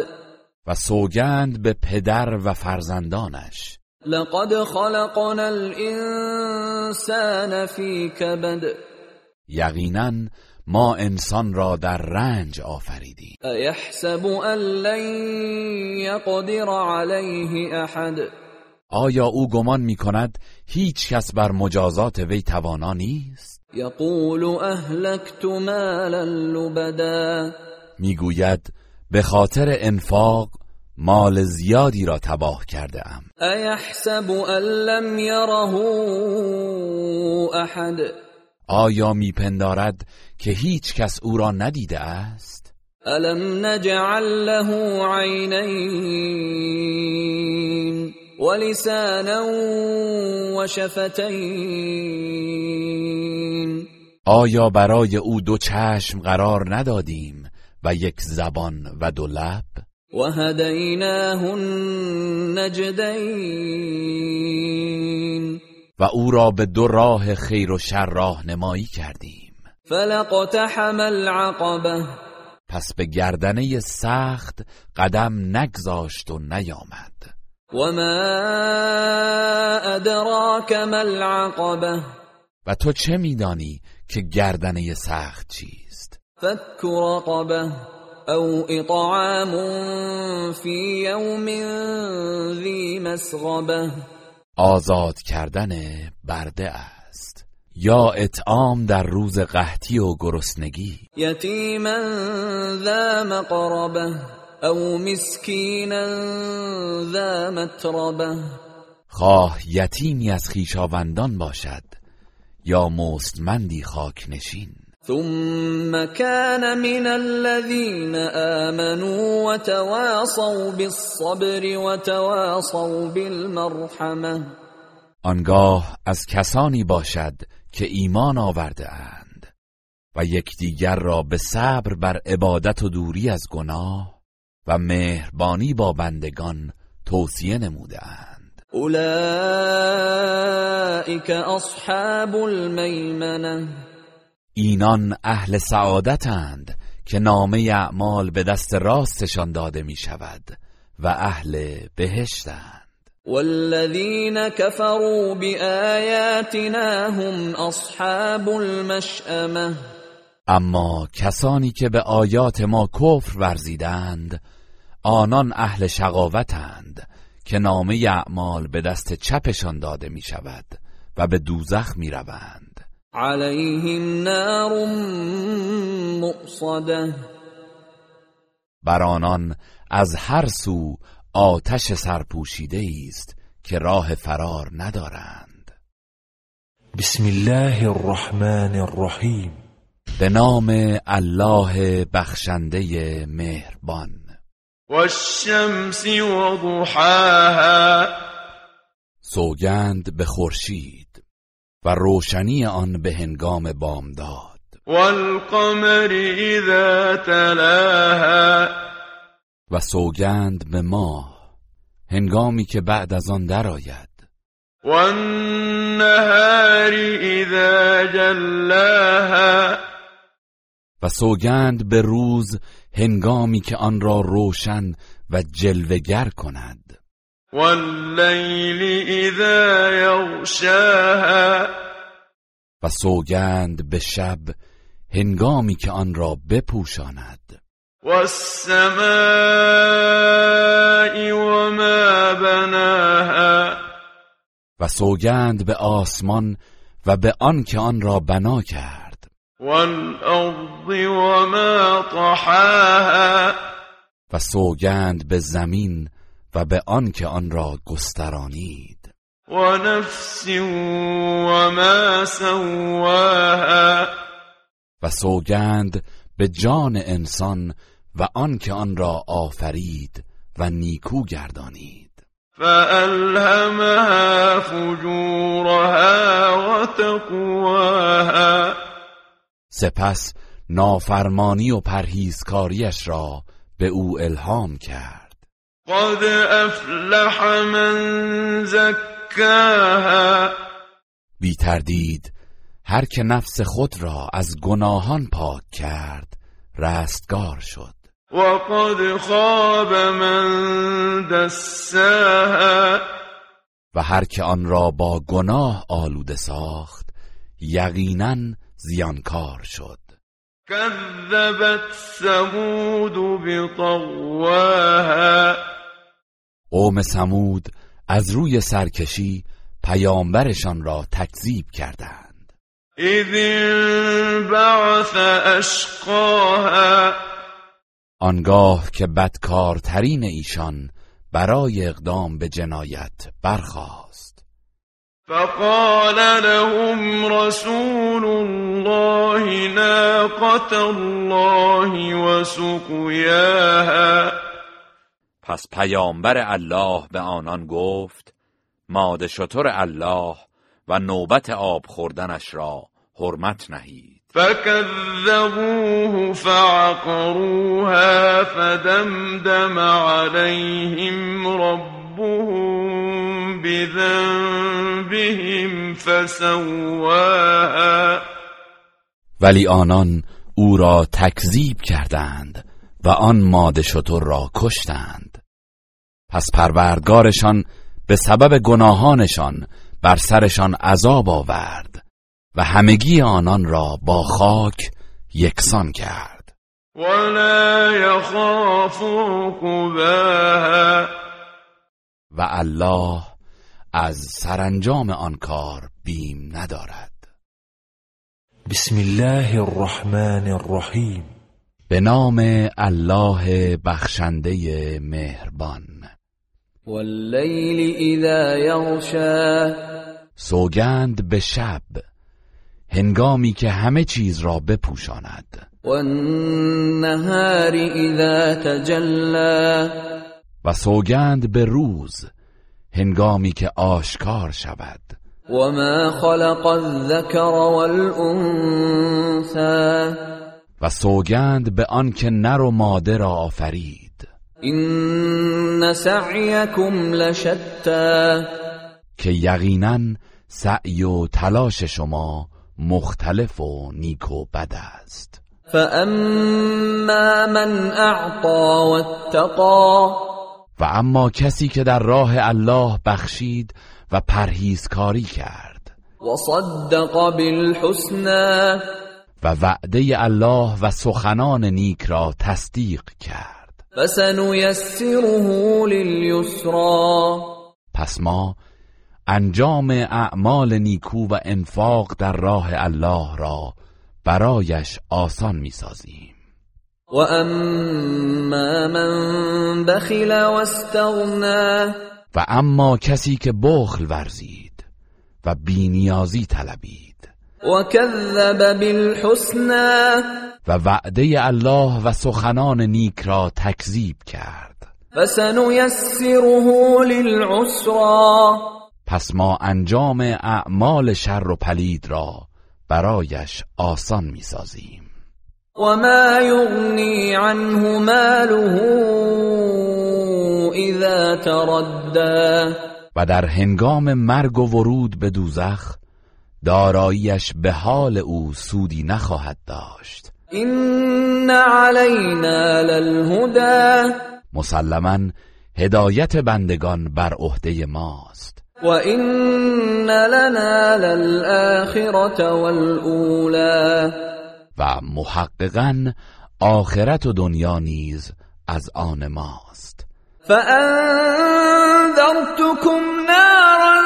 Speaker 2: و سوگند به پدر و فرزندانش
Speaker 67: لقد خلقنا الانسان في كبد.
Speaker 2: یقینا ما انسان را در رنج آفریدیم
Speaker 67: ایحسب ان لن یقدر علیه احد
Speaker 2: آیا او گمان می کند هیچ کس بر مجازات وی توانا نیست؟
Speaker 67: یقول اهلکت مالا لبدا
Speaker 2: میگوید به خاطر انفاق مال زیادی را تباه کرده ام
Speaker 67: ایحسب ان لم یره احد
Speaker 2: آیا میپندارد که هیچ کس او را ندیده است
Speaker 67: الم نجعل له عینین ولسانا و شفتین
Speaker 2: آیا برای او دو چشم قرار ندادیم و یک زبان و دو لب و
Speaker 67: هدیناه نجدین
Speaker 2: و او را به دو راه خیر و شر نمایی کردیم
Speaker 67: حمل عقبه
Speaker 2: پس به گردنه سخت قدم نگذاشت و نیامد
Speaker 67: وما ادراك ما
Speaker 2: العقبه و تو چه میدانی که گردنه سخت چیست
Speaker 67: فك رقبه او اطعام فی يوم ذی مسغبه
Speaker 2: آزاد کردن برده است یا اطعام در روز قحطی و گرسنگی
Speaker 67: یتیما ذا مقربه او مسکینا ذا
Speaker 2: متربه خواه یتیمی از خیشاوندان باشد یا مستمندی خاک نشین
Speaker 67: ثم كان من الذين آمنوا وتواصوا بالصبر وتواصوا بالمرحمه
Speaker 2: آنگاه از کسانی باشد که ایمان آورده اند و یکدیگر را به صبر بر عبادت و دوری از گناه و مهربانی با بندگان توصیه نموده اند
Speaker 67: اصحاب المیمنه
Speaker 2: اینان اهل سعادتند که نامه اعمال به دست راستشان داده می شود و اهل بهشتند
Speaker 67: والذین كفروا بآیاتنا هم اصحاب المشأمه
Speaker 2: اما کسانی که به آیات ما کفر ورزیدند آنان اهل شقاوتند که نامه اعمال به دست چپشان داده می شود و به دوزخ می روند علیهم نار بر آنان از هر سو آتش سرپوشیده است که راه فرار ندارند بسم الله الرحمن الرحیم به نام الله بخشنده مهربان
Speaker 67: والشمس وضحاها
Speaker 2: سوگند به خورشید و روشنی آن به هنگام بامداد
Speaker 67: والقمر اذا تلاها
Speaker 2: و سوگند به ماه هنگامی که بعد از آن درآید
Speaker 67: و النهار اذا جلاها
Speaker 2: و سوگند به روز هنگامی که آن را روشن و جلوگر کند
Speaker 67: واللیل اذا یغشاها
Speaker 2: و سوگند به شب هنگامی که آن را بپوشاند و
Speaker 67: السماء
Speaker 2: و
Speaker 67: بناها
Speaker 2: و سوگند به آسمان و به آن که آن را بنا کرد
Speaker 67: والارض وما طحاها
Speaker 2: و سوگند به زمین و به آن که آن را گسترانید
Speaker 67: و نفس و ما سواها
Speaker 2: و سوگند به جان انسان و آن که آن را آفرید و نیکو گردانید
Speaker 67: فالهمها فجورها و تقواها
Speaker 2: سپس نافرمانی و پرهیزکاریش را به او الهام کرد
Speaker 67: قد افلح من زکاها
Speaker 2: بی تردید هر که نفس خود را از گناهان پاک کرد رستگار شد
Speaker 67: و قد خواب من دساها
Speaker 2: و هر که آن را با گناه آلوده ساخت یقیناً زیانکار شد
Speaker 67: کذبت سمود
Speaker 2: بطواها قوم سمود از روی سرکشی پیامبرشان را تکذیب کردند اذ بعث اشقاها آنگاه که بدکارترین ایشان برای اقدام به جنایت برخاست
Speaker 67: فقال لهم رسول الله ناقة الله وسقياها
Speaker 2: پس پیامبر الله به آنان گفت ماده شطر الله و نوبت آب خوردنش را حرمت نهید
Speaker 67: فكذبوه فعقروها فدمدم عليهم رب ربهم بذنبهم
Speaker 2: فسواها ولی آنان او را تکذیب کردند و آن ماده شطور را کشتند پس پروردگارشان به سبب گناهانشان بر سرشان عذاب آورد و همگی آنان را با خاک یکسان کرد و الله از سرانجام آن کار بیم ندارد بسم الله الرحمن الرحیم به نام الله بخشنده مهربان
Speaker 67: اللیل اذا یغشا
Speaker 2: سوگند به شب هنگامی که همه چیز را بپوشاند
Speaker 67: و النهار اذا تجلا
Speaker 2: و سوگند به روز هنگامی که آشکار شود و
Speaker 67: ما خلق الذکر والانثى
Speaker 2: و سوگند به که نر و ماده را آفرید
Speaker 67: این سعیکم لشتا
Speaker 2: که یقینا سعی و تلاش شما مختلف و نیک و بد است
Speaker 67: فاما من اعطا
Speaker 2: واتقا
Speaker 67: و
Speaker 2: اما کسی که در راه الله بخشید و پرهیزکاری کرد و صدق و وعده الله و سخنان نیک را تصدیق کرد فسنیسره للیسرا پس ما انجام اعمال نیکو و انفاق در راه الله را برایش آسان میسازیم
Speaker 67: و اما من بخل و
Speaker 2: و اما کسی که بخل ورزید و بینیازی طلبید و
Speaker 67: کذب بالحسنا
Speaker 2: و وعده الله و سخنان نیک را تکذیب کرد
Speaker 67: فسنیسره للعسرا
Speaker 2: پس ما انجام اعمال شر و پلید را برایش آسان میسازیم
Speaker 67: وما یغنی عنه ماله اذا تردى
Speaker 2: و در هنگام مرگ و ورود به دوزخ داراییش به حال او سودی نخواهد داشت
Speaker 67: این علینا للهدا
Speaker 2: مسلما هدایت بندگان بر عهده ماست
Speaker 67: و این لنا للآخرة والأولى
Speaker 2: و محققا آخرت و دنیا نیز از آن ماست فانذرتكم نارا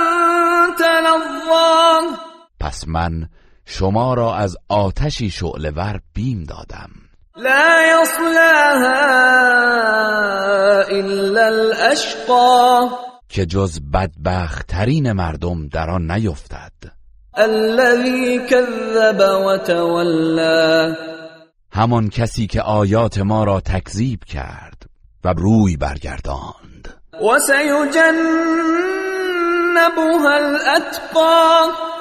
Speaker 2: پس من شما را از آتشی شعله ور بیم دادم
Speaker 67: لا يصلها الا الاشقا
Speaker 2: که جز بدبختترین مردم در آن نیفتد
Speaker 67: الذي كذب وتولى
Speaker 2: همان کسی که آیات ما را تکذیب کرد و روی برگرداند و سیجنبها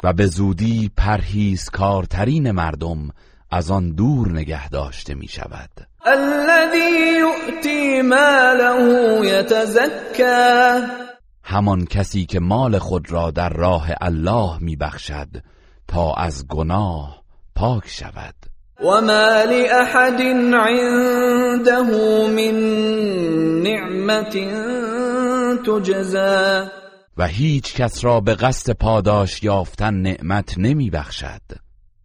Speaker 2: و به زودی پرهیز کارترین مردم از آن دور نگه داشته می شود
Speaker 67: الذي يؤتي ماله يتزكى
Speaker 2: همان کسی که مال خود را در راه الله میبخشد تا از گناه پاک شود
Speaker 67: و وما لأحد عنده من نعمت تجزا
Speaker 2: و هیچ کس را به قصد پاداش یافتن نعمت نمیبخشد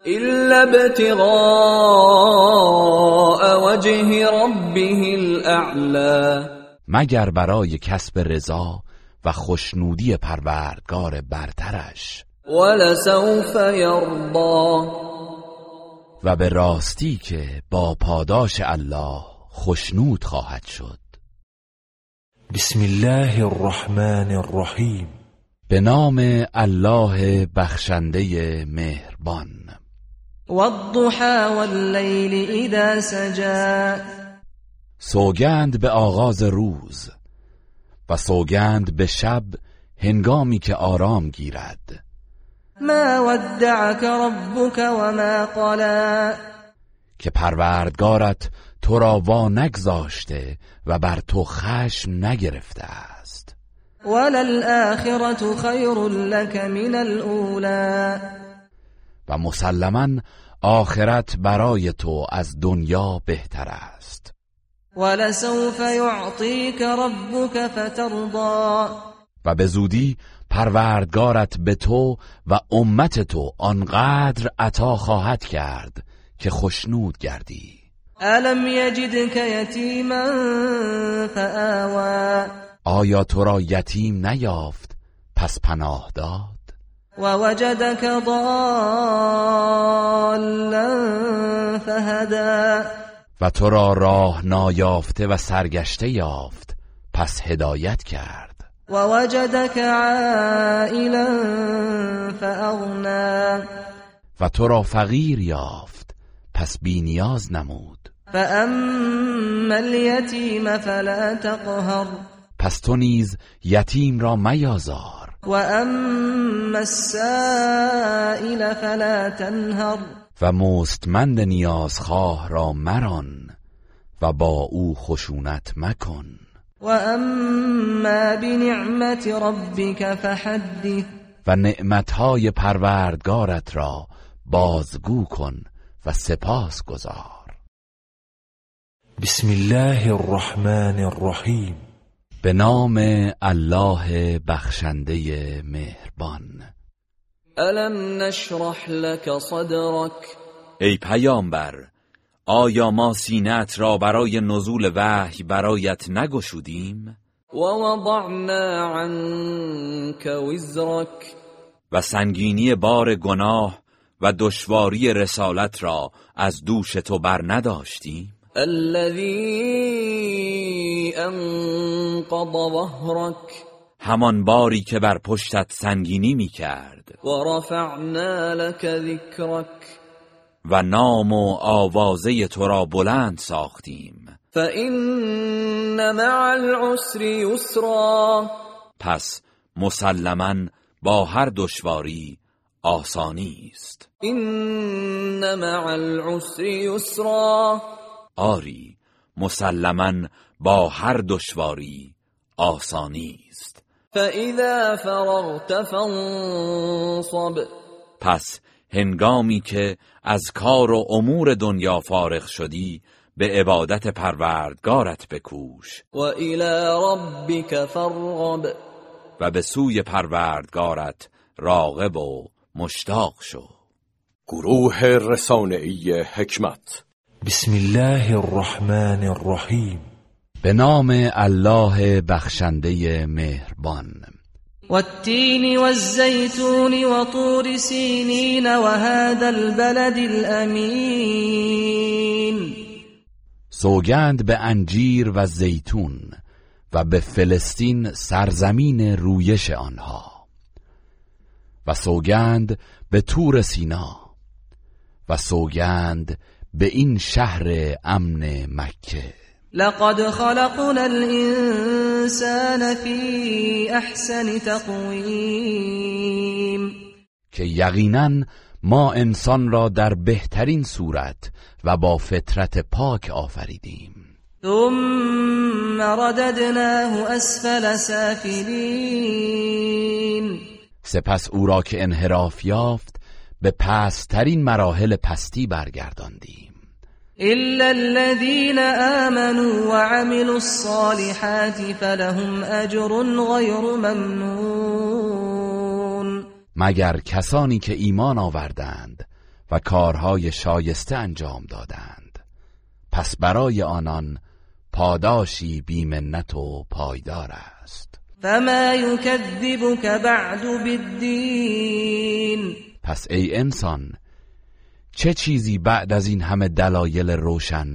Speaker 67: الا ابتغاء وجه ربه الاعلا
Speaker 2: مگر برای کسب رضا و خوشنودی پروردگار برترش ولسوف یرضا و به راستی که با پاداش الله خوشنود خواهد شد بسم الله الرحمن الرحیم به نام الله بخشنده مهربان الضحا اذا سوگند به آغاز روز و سوگند به شب هنگامی که آرام گیرد
Speaker 67: ما ودعك ربك وما قلا
Speaker 2: که پروردگارت تو را وا نگذاشته و بر تو خشم نگرفته است
Speaker 67: وللآخرة خیر لك من الاولى
Speaker 2: و مسلما آخرت برای تو از دنیا بهتر است
Speaker 67: ولسوف يعطيك ربك فترضى
Speaker 2: و به زودی پروردگارت به تو و امت تو آنقدر عطا خواهد کرد که خشنود گردی
Speaker 67: الم یجدک یتیما فآوا
Speaker 2: آیا تو را یتیم نیافت پس پناه داد
Speaker 67: و وجدک ضالا
Speaker 2: فهدا و تو را راه نایافته و سرگشته یافت پس هدایت کرد
Speaker 67: و وجدک عائلا
Speaker 2: فاغنا و تو را فقیر یافت پس بینیاز نمود
Speaker 67: فاما الیتیم فلا تقهر
Speaker 2: پس تو نیز یتیم را میازار
Speaker 67: و اما السائل فلا تنهر
Speaker 2: و مستمند نیازخواه را مران و با او خشونت مکن و
Speaker 67: اما
Speaker 2: بنعمت
Speaker 67: ربک فحدث
Speaker 2: و نعمتهای پروردگارت را بازگو کن و سپاس گذار بسم الله الرحمن الرحیم به نام الله بخشنده مهربان
Speaker 67: الم نشرح لك صدرك
Speaker 2: ای پیامبر آیا ما سینت را برای نزول وحی برایت نگشودیم؟ و وضعنا
Speaker 67: عنك وزرك
Speaker 2: و سنگینی بار گناه و دشواری رسالت را از دوش تو بر نداشتیم
Speaker 67: الذي انقض ظهرك
Speaker 2: همان باری که بر پشتت سنگینی می
Speaker 67: ورفعنا لك ذكرك
Speaker 2: و نام و آوازه تو را بلند ساختیم
Speaker 67: فإن مع العسر یسرا
Speaker 2: پس مسلما با هر دشواری آسانی است
Speaker 67: این مع العسر یسرا
Speaker 2: آری مسلما با هر دشواری آسانی است
Speaker 67: فاذا فرغت فانصب
Speaker 2: پس هنگامی که از کار و امور دنیا فارغ شدی به عبادت پروردگارت بکوش
Speaker 67: و الى ربک فرغب
Speaker 2: و به سوی پروردگارت راغب و مشتاق شو گروه رسانه‌ای حکمت بسم الله الرحمن الرحیم به نام الله بخشنده مهربان
Speaker 67: و و و طور سینین و هاد البلد الامین
Speaker 2: سوگند به انجیر و زیتون و به فلسطین سرزمین رویش آنها و سوگند به تور سینا و سوگند به این شهر امن مکه
Speaker 67: لقد خلقنا الانسان فی احسن تقويم
Speaker 2: که یقینا ما انسان را در بهترین صورت و با فطرت پاک آفریدیم
Speaker 67: ثم رددناه اسفل سافلین
Speaker 2: سپس او را که انحراف یافت به پسترین مراحل پستی برگرداندیم
Speaker 67: إلا الذين آمنوا وعملوا الصالحات فلهم أجر غیر ممنون
Speaker 2: مگر کسانی که ایمان آوردند و کارهای شایسته انجام دادند پس برای آنان پاداشی بیمنت و پایدار است
Speaker 67: فما یکذبک بعد بالدین
Speaker 2: پس ای انسان چه چیزی بعد از این همه دلایل روشن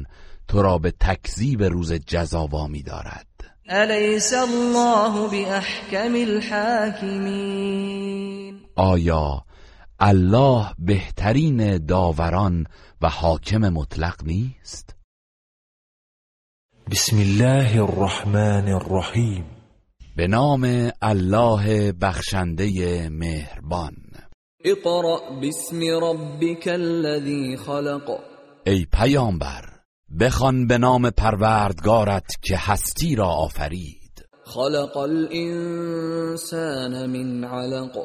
Speaker 2: تو را به تکذیب روز جزا وامی دارد
Speaker 67: الیس الله باحکم الحاکمین
Speaker 2: آیا الله بهترین داوران و حاکم مطلق نیست بسم الله الرحمن الرحیم به نام الله بخشنده مهربان اقرأ باسم ربك الذي خلق ای پیامبر بخوان به نام پروردگارت که هستی را آفرید
Speaker 67: خلق الانسان من علق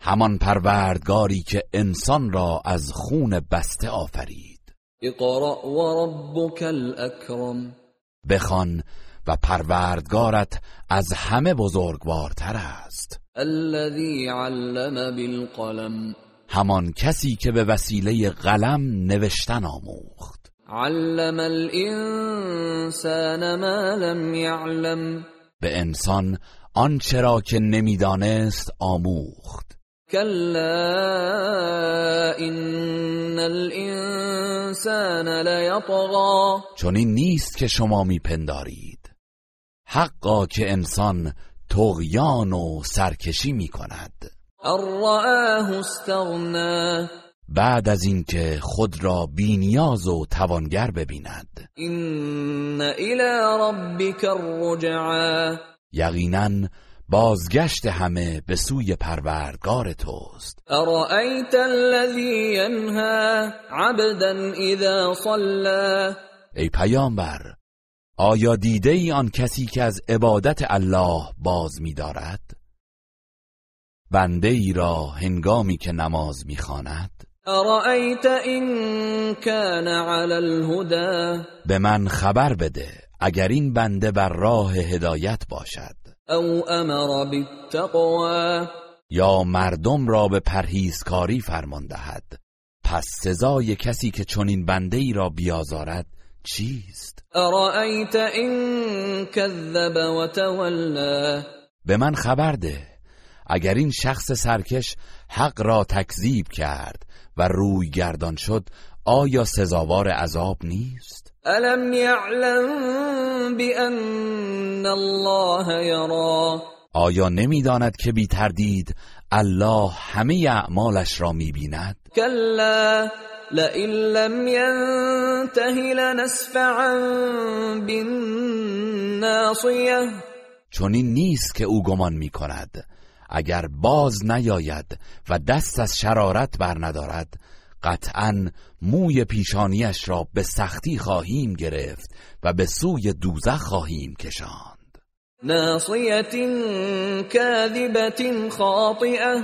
Speaker 2: همان پروردگاری که انسان را از خون بسته آفرید
Speaker 67: اقرأ و ربك الاکرم
Speaker 2: بخوان و پروردگارت از همه بزرگوارتر است
Speaker 67: الذي علم بالقلم
Speaker 2: همان کسی که به وسیله قلم نوشتن آموخت
Speaker 67: علم الانسان ما لم يعلم
Speaker 2: به انسان آنچه را که نمیدانست آموخت
Speaker 67: کلا ان الانسان يطغى
Speaker 2: چون این نیست که شما میپندارید حقا که انسان تغیان و سرکشی می کند بعد از اینکه خود را بینیاز و توانگر ببیند
Speaker 67: این ربک الرجعا
Speaker 2: یقینا بازگشت همه به سوی پروردگار توست
Speaker 67: ارأیت الذی ینها عبدا اذا صلى
Speaker 2: ای پیامبر آیا دیده ای آن کسی که از عبادت الله باز می دارد؟ بنده ای را هنگامی که نماز می خاند به من خبر بده اگر این بنده بر راه هدایت باشد
Speaker 67: او امر
Speaker 2: یا مردم را به پرهیزکاری فرمان دهد پس سزای کسی که چنین بنده ای را بیازارد چیست؟
Speaker 67: ارائیت این کذب و تولا
Speaker 2: به من خبر ده اگر این شخص سرکش حق را تکذیب کرد و روی گردان شد آیا سزاوار عذاب نیست؟
Speaker 67: الم یعلم بان الله یرا
Speaker 2: آیا نمیداند که بی تردید الله همه اعمالش را میبیند؟ کلا
Speaker 67: لئن لم ینتهی لنسفعا بالناصیه
Speaker 2: این نیست که او گمان می کند اگر باز نیاید و دست از شرارت بر ندارد قطعا موی پیشانیش را به سختی خواهیم گرفت و به سوی دوزخ خواهیم کشاند
Speaker 67: ناصیت کاذبت خاطئه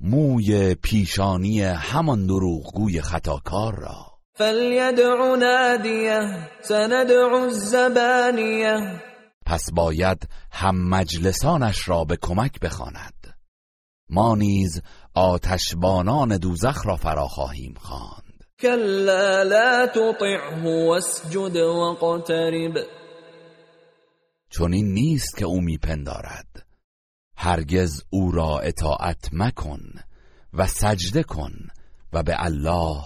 Speaker 2: موی پیشانی همان دروغگوی خطاکار را
Speaker 67: فلیدع نادیه سندع الزبانیه
Speaker 2: پس باید هم مجلسانش را به کمک بخواند ما نیز آتشبانان دوزخ را فرا خواهیم خواند
Speaker 67: کلا لا تطعه واسجد
Speaker 2: چون این نیست که او میپندارد هرگز او را اطاعت مکن و سجده کن و به الله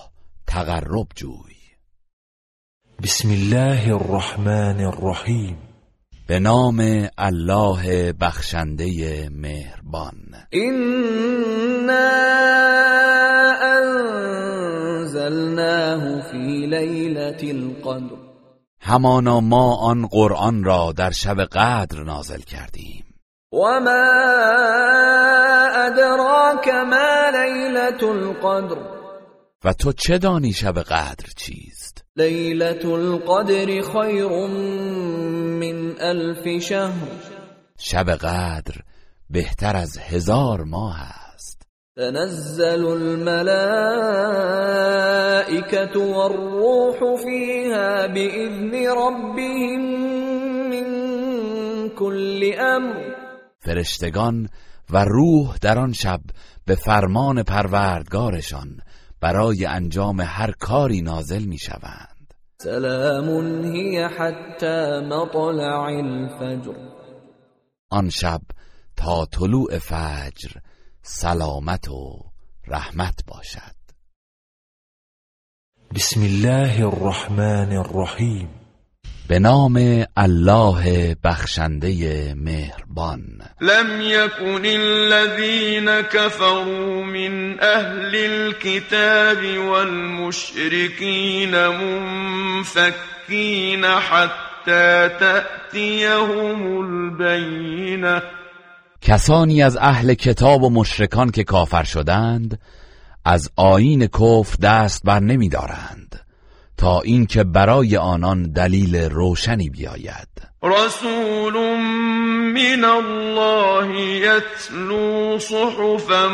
Speaker 2: تقرب جوی بسم الله الرحمن الرحیم به نام الله بخشنده مهربان
Speaker 67: اینا انزلناه فی لیلت القدر
Speaker 2: همانا ما آن قرآن را در شب قدر نازل کردیم
Speaker 67: وما ما القدر
Speaker 2: و تو چه دانی شب قدر چیست
Speaker 67: لیلت القدر خیر من الف شهر
Speaker 2: شب قدر بهتر از هزار ماه است
Speaker 67: تنزل الملائکة والروح فيها بإذن ربهم من كل امر
Speaker 2: فرشتگان و روح در آن شب به فرمان پروردگارشان برای انجام هر کاری نازل می شوند
Speaker 67: سلام هی حتی مطلع الفجر
Speaker 2: آن شب تا طلوع فجر سلامت و رحمت باشد بسم الله الرحمن الرحیم به نام الله بخشنده مهربان
Speaker 67: لم یکن الذین کفروا من اهل الكتاب والمشرکین منفکین حتی تأتیهم البینه
Speaker 2: کسانی از اهل کتاب و مشرکان که کافر شدند از آیین کفر دست بر نمیدارند تا اینکه برای آنان دلیل روشنی بیاید
Speaker 67: رسول من الله یتلو صحفا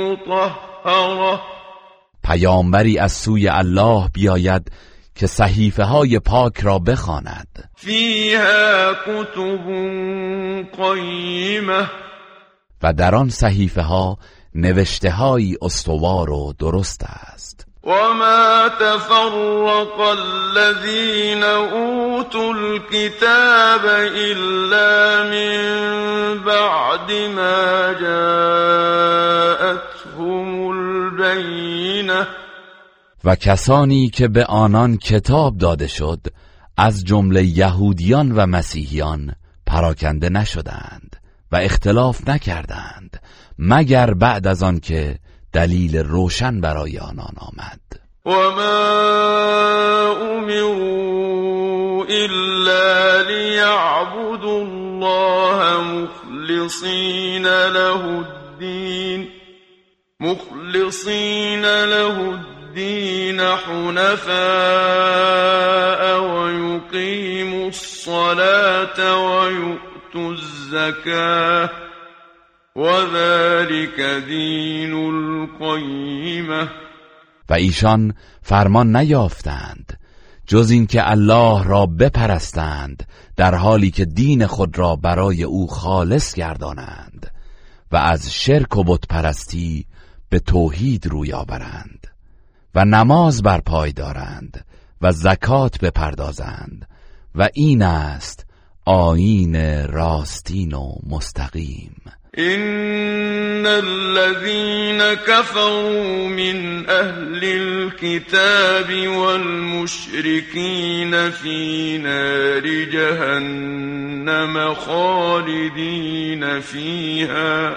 Speaker 2: مطهره پیامبری از سوی الله بیاید که صحیفه های پاک را بخواند
Speaker 67: فیها کتب
Speaker 2: قیمه و در آن صحیفه ها نوشته های استوار و درست است
Speaker 67: وما تفرق الذين أوتوا الكتاب إلا من بعد ما جاءتهم البينة
Speaker 2: و کسانی که به آنان کتاب داده شد از جمله یهودیان و مسیحیان پراکنده نشدند و اختلاف نکردند مگر بعد از آنکه، دلیل روشن برای آنان آمد
Speaker 67: و ما امرو الا لیعبد الله مخلصین له الدین مخلصین له الدین حنفاء و یقیم الصلاة و یؤت الزکاة
Speaker 2: دین القیمه و ایشان فرمان نیافتند جز اینکه الله را بپرستند در حالی که دین خود را برای او خالص گردانند و از شرک و پرستی به توحید روی آورند و نماز بر پای دارند و زکات بپردازند و این است آین راستین و مستقیم
Speaker 67: إن الذين كفروا من أهل الكتاب والمشركين في نار جهنم خالدين فيها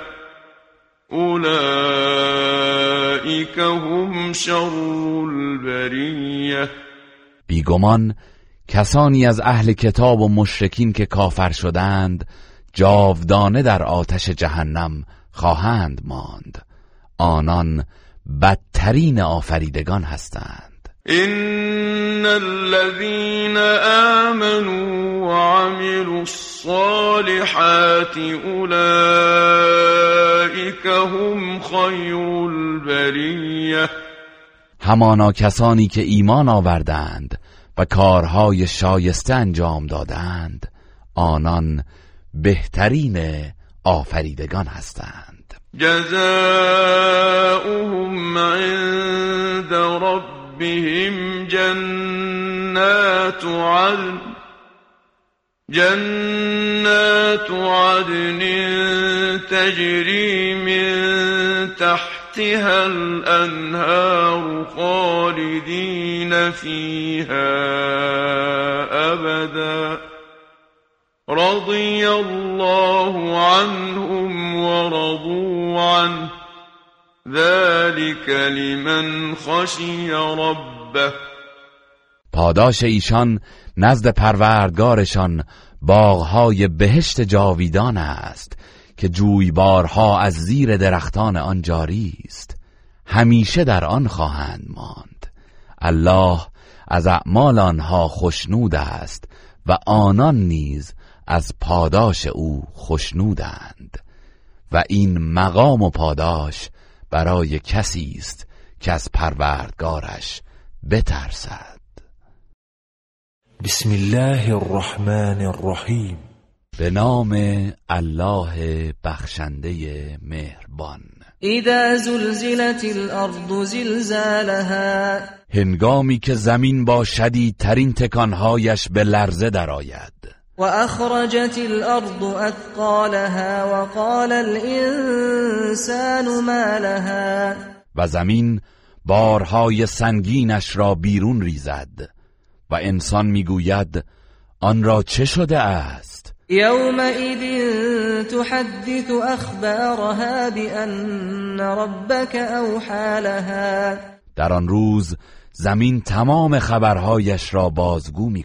Speaker 67: أولئك هم شر البرية
Speaker 2: بيغمان كساني از اهل كتاب و مشرکین که شدند جاودانه در آتش جهنم خواهند ماند آنان بدترین آفریدگان هستند
Speaker 67: این الذين آمنوا وعملوا الصالحات اولئك هم
Speaker 2: خیر البریه همانا کسانی که ایمان آوردند و کارهای شایسته انجام دادند آنان بهترین آفریدگان هستند
Speaker 67: جزاؤهم عند ربهم جنات عدن جنات عدن تجري من تحتها الأنهار خالدين فيها أبداً رضي الله عنهم ورضوا عنه ذلك لمن خشی ربه
Speaker 2: پاداش ایشان نزد پروردگارشان باغهای بهشت جاویدان است که جویبارها از زیر درختان آن جاری است همیشه در آن خواهند ماند الله از اعمال آنها خشنود است و آنان نیز از پاداش او خشنودند و این مقام و پاداش برای کسی است که از پروردگارش بترسد
Speaker 69: بسم الله الرحمن الرحیم
Speaker 2: به نام الله بخشنده مهربان
Speaker 67: اذا زلزلت الارض زلزالها
Speaker 2: هنگامی که زمین با شدیدترین تکانهایش به لرزه درآید
Speaker 67: اخرجت الارض اثقالها وقال الانسان ما لها
Speaker 2: و زمین بارهای سنگینش را بیرون ریزد و انسان میگوید آن را چه شده است
Speaker 67: یومئذ تحدث اخبارها بان ربك اوحى لها
Speaker 2: در آن روز زمین تمام خبرهایش را بازگو می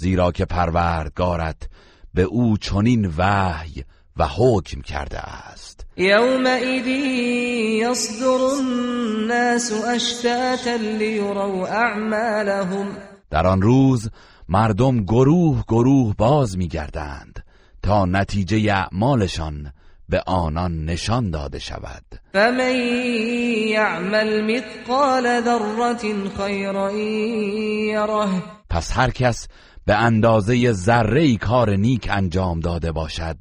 Speaker 2: زیرا که پروردگارت به او چنین وحی و حکم کرده است یصدر الناس اشتاتا لیروا اعمالهم در آن روز مردم گروه گروه باز میگردند تا نتیجه اعمالشان به آنان نشان داده شود فمن یعمل مثقال ذره خیرا یره پس هر کس به اندازه ذره کار نیک انجام داده باشد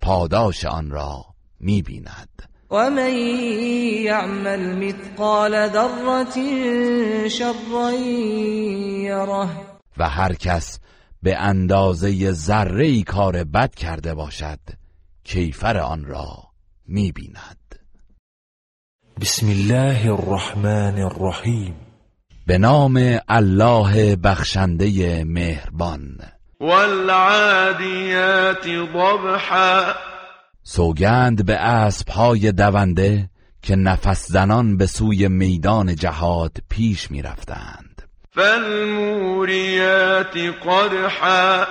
Speaker 2: پاداش آن را میبیند و من یعمل مثقال و هر کس به اندازه ذره کار بد کرده باشد کیفر آن را میبیند
Speaker 69: بسم الله الرحمن الرحیم
Speaker 2: به نام الله بخشنده مهربان
Speaker 67: والعادیات ضبحا
Speaker 2: سوگند به اسبهای دونده که نفس زنان به سوی میدان جهاد پیش می رفتند
Speaker 67: فالموریات قرحا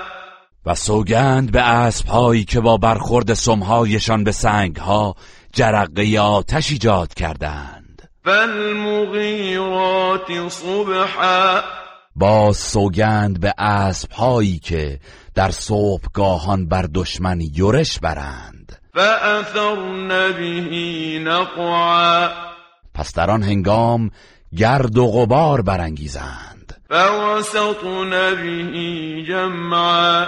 Speaker 2: و سوگند به اسبهایی که با برخورد سمهایشان به سنگها جرقه آتش ایجاد کردند
Speaker 67: فالمغیرات صبحا
Speaker 2: با سوگند به اسب هایی که در صبحگاهان بر دشمن یورش برند فاثرن به نقعا پس در آن هنگام گرد و غبار برانگیزند فوسطن به جمعا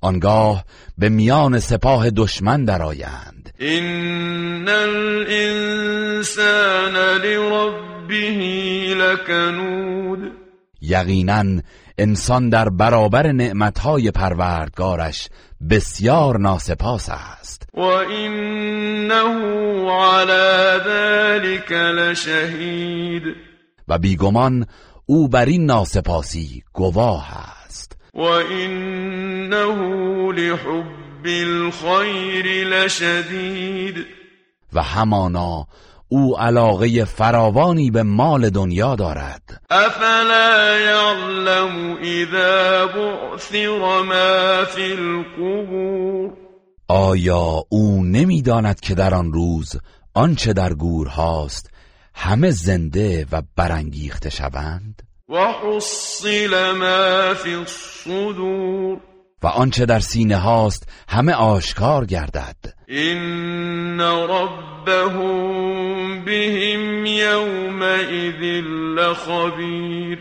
Speaker 2: آنگاه به میان سپاه دشمن درآیند
Speaker 67: إن الانسان لربه لکنود
Speaker 2: یقینا انسان در برابر نعمتهای پروردگارش بسیار ناسپاس است
Speaker 67: و انه على ذلك لشهید
Speaker 2: و بیگمان او بر این ناسپاسی گواه است
Speaker 67: و انه لحب بالخير لشدید
Speaker 2: و همانا او علاقه فراوانی به مال دنیا دارد
Speaker 67: افلا یعلم اذا بعثر ما فی القبور
Speaker 2: آیا او نمیداند که در آن روز آنچه در گور هاست همه زنده و برانگیخته شوند
Speaker 67: و حصل ما فی الصدور
Speaker 2: و آنچه در سینه هاست همه آشکار گردد
Speaker 67: این ربهم بهم لخبیر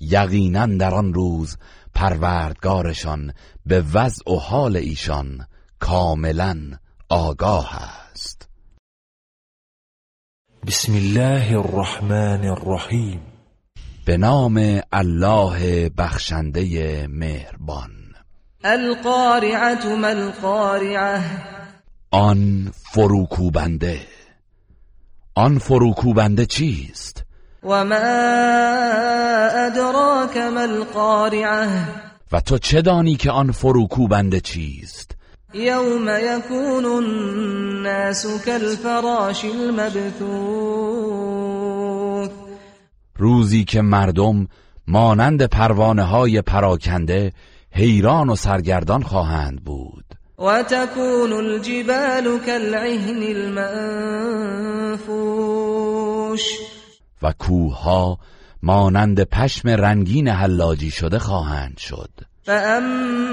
Speaker 2: یقینا در آن روز پروردگارشان به وضع و حال ایشان کاملا آگاه است
Speaker 69: بسم الله الرحمن الرحیم
Speaker 2: به نام الله بخشنده مهربان القارعه ما القارعه آن فروکوبنده آن فروکوبنده چیست
Speaker 67: و ما ادراک ما القارعه
Speaker 2: و تو چه دانی که آن فروکوبنده چیست یوم
Speaker 67: یکون الناس کالفراش المبثوث
Speaker 2: روزی که مردم مانند پروانه های پراکنده حیران و سرگردان خواهند بود و
Speaker 67: تکون الجبال کالعهن المنفوش
Speaker 2: و کوها مانند پشم رنگین حلاجی شده خواهند شد فاما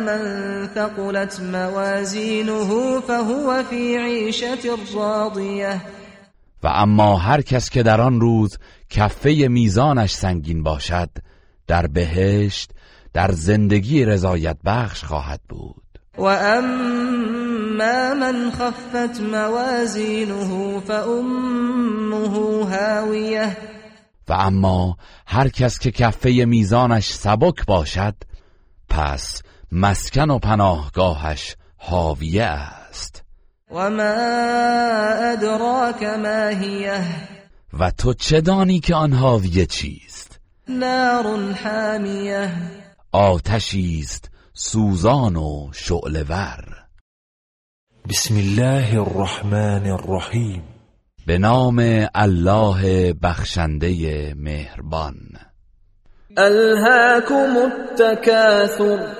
Speaker 67: من ثقلت موازینه فهو فی عیشت راضیه
Speaker 2: و اما هر کس که در آن روز کفه میزانش سنگین باشد در بهشت در زندگی رضایت بخش خواهد بود و
Speaker 67: اما من خفت موازینه فامه هاویه
Speaker 2: و اما هر کس که کفه میزانش سبک باشد پس مسکن و پناهگاهش هاویه است و
Speaker 67: ما ادراک ما هیه
Speaker 2: و تو چه دانی که آن هاویه چیست
Speaker 67: نار حامیه
Speaker 2: آتشی است سوزان و شعلور
Speaker 69: بسم الله الرحمن الرحیم
Speaker 2: به نام الله بخشنده مهربان
Speaker 67: الهاکم التکاثر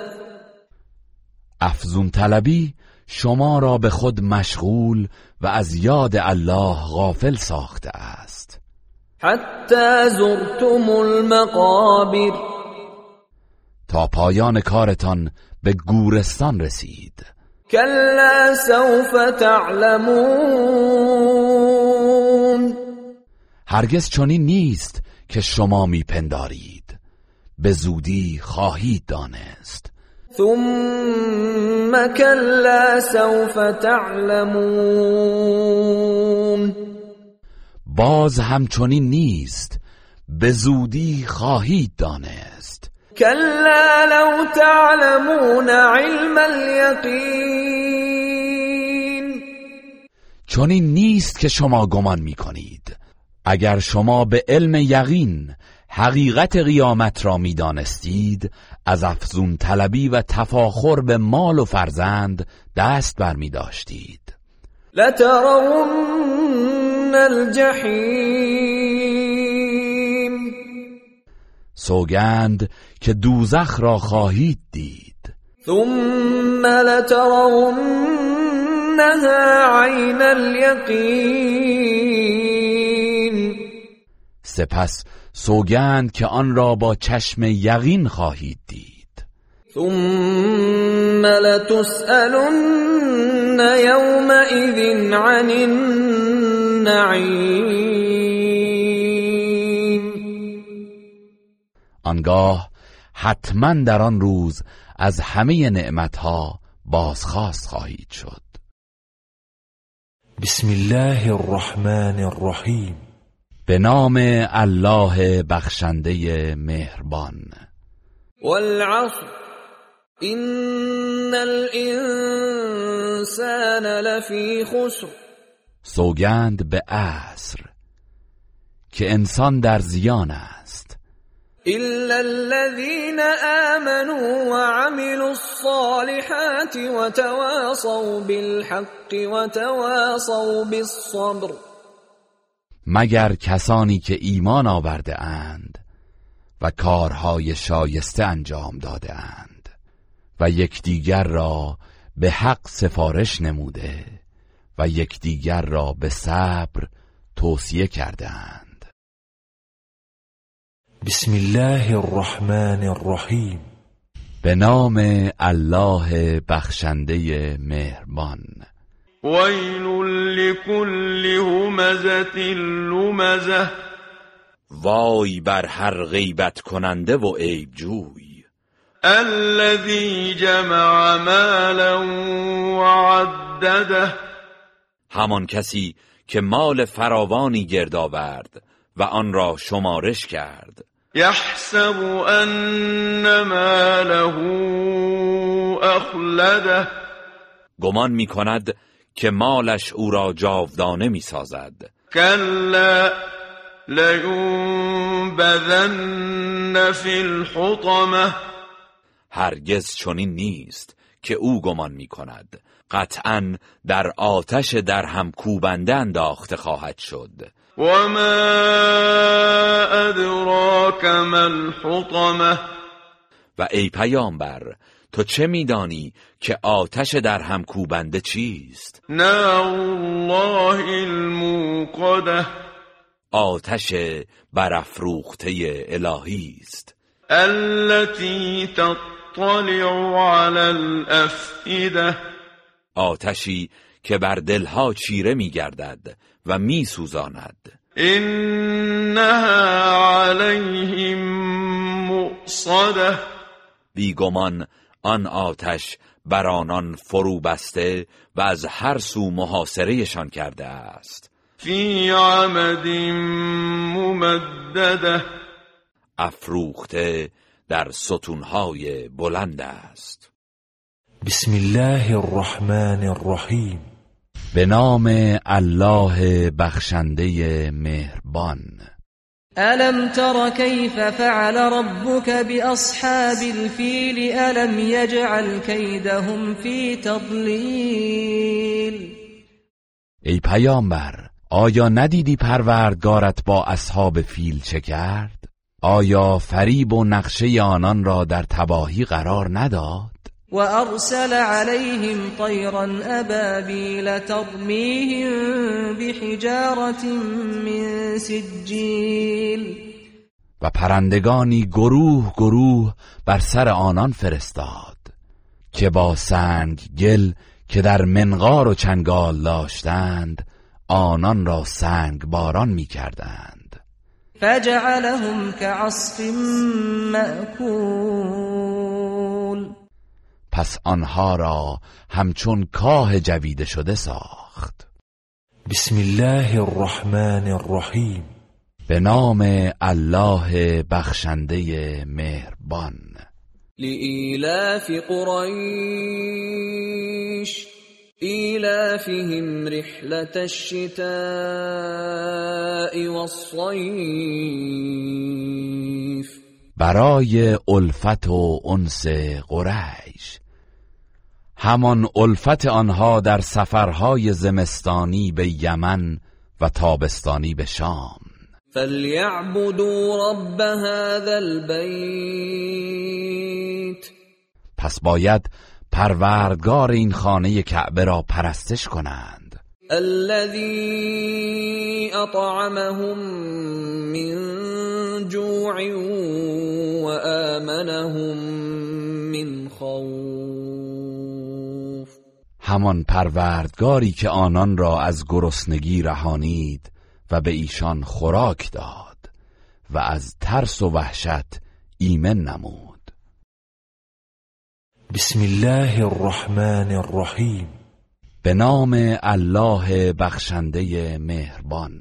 Speaker 2: افزون طلبی شما را به خود مشغول و از یاد الله غافل ساخته است
Speaker 67: حتی زرتم المقابر
Speaker 2: تا پایان کارتان به گورستان رسید
Speaker 67: کلا سوف تعلمون
Speaker 2: هرگز چنین نیست که شما میپندارید به زودی خواهید دانست
Speaker 67: ثم کلا سوف تعلمون
Speaker 2: باز همچنین نیست به زودی خواهید دانست
Speaker 67: كلا لو تعلمون علم اليقين
Speaker 2: چون این نیست که شما گمان می اگر شما به علم یقین حقیقت قیامت را میدانستید، از افزون طلبی و تفاخر به مال و فرزند دست بر می داشتید
Speaker 67: لترون الجحیم
Speaker 2: سوگند که دوزخ را خواهید دید
Speaker 67: ثم لترونها عین الیقین
Speaker 2: سپس سوگند که آن را با چشم یقین خواهید دید
Speaker 67: ثم لتسألن يومئذ عن النعیم
Speaker 2: آنگاه حتما در آن روز از همه نعمتها بازخواست خواهید شد
Speaker 69: بسم الله الرحمن الرحیم
Speaker 2: به نام الله بخشنده مهربان
Speaker 67: والعصر این الانسان لفی خسر
Speaker 2: سوگند به عصر که انسان در زیان است
Speaker 67: إلا الذين آمنوا وعملوا الصالحات وتواصوا بالحق وتواصوا بالصبر
Speaker 2: مگر کسانی که ایمان آورده اند و کارهای شایسته انجام داده اند و یکدیگر را به حق سفارش نموده و یکدیگر را به صبر توصیه کرده اند
Speaker 69: بسم الله الرحمن الرحیم
Speaker 2: به نام الله بخشنده مهربان
Speaker 67: ویل لكل همزت لمزه
Speaker 2: وای بر هر غیبت کننده و عیب جوی
Speaker 67: الذی جمع مالا وعدده
Speaker 2: همان کسی که مال فراوانی گرد آورد و آن را شمارش کرد
Speaker 67: يحسب ان ماله اخلده
Speaker 2: گمان می کند که مالش او را جاودانه میسازد. سازد
Speaker 67: کلا لینبذن فی الحطمه
Speaker 2: هرگز چنین نیست که او گمان می کند قطعا در آتش در هم کوبنده انداخته خواهد شد
Speaker 67: وما ادراك ما الحطمه
Speaker 2: و ای پیامبر تو چه میدانی که آتش در هم کوبنده چیست
Speaker 67: نه الله الموقده
Speaker 2: آتش برافروخته الهی است
Speaker 67: التي تطلع على الافئده
Speaker 2: آتشی که بر دلها چیره میگردد و می سوزاند
Speaker 67: اینها علیهم مؤصده
Speaker 2: بیگمان آن آتش بر آنان فرو بسته و از هر سو محاصرهشان کرده است
Speaker 67: فی عمد ممدده
Speaker 2: افروخته در ستونهای بلند است
Speaker 69: بسم الله الرحمن الرحیم
Speaker 2: به نام الله بخشنده مهربان
Speaker 67: الم تر کیف فعل ربك باصحاب الفیل الم یجعل کیدهم فی تضلیل
Speaker 2: ای پیامبر آیا ندیدی پروردگارت با اصحاب فیل چه کرد آیا فریب و نقشه آنان را در تباهی قرار نداد
Speaker 67: وأرسل عليهم طيرا أبابيل ترميهم بحجارة من سجيل
Speaker 2: و پرندگانی گروه گروه بر سر آنان فرستاد که با سنگ گل که در منقار و چنگال داشتند آنان را سنگ باران می کردند
Speaker 67: فجعلهم كعصف مأکول
Speaker 2: پس آنها را همچون کاه جویده شده ساخت
Speaker 69: بسم الله الرحمن الرحیم
Speaker 2: به نام الله بخشنده مهربان
Speaker 67: لإلاف قریش ایلافهم رحلت الشتاء
Speaker 2: والصيف برای الفت و انس قریش همان الفت آنها در سفرهای زمستانی به یمن و تابستانی به شام
Speaker 67: فلیعبدوا رب هذا البیت
Speaker 2: پس باید پروردگار این خانه کعبه را پرستش کنند
Speaker 67: الذي اطعمهم من جوع وآمنهم من خوف
Speaker 2: همان پروردگاری که آنان را از گرسنگی رهانید و به ایشان خوراک داد و از ترس و وحشت ایمن نمود
Speaker 69: بسم الله الرحمن الرحیم
Speaker 2: به نام الله بخشنده مهربان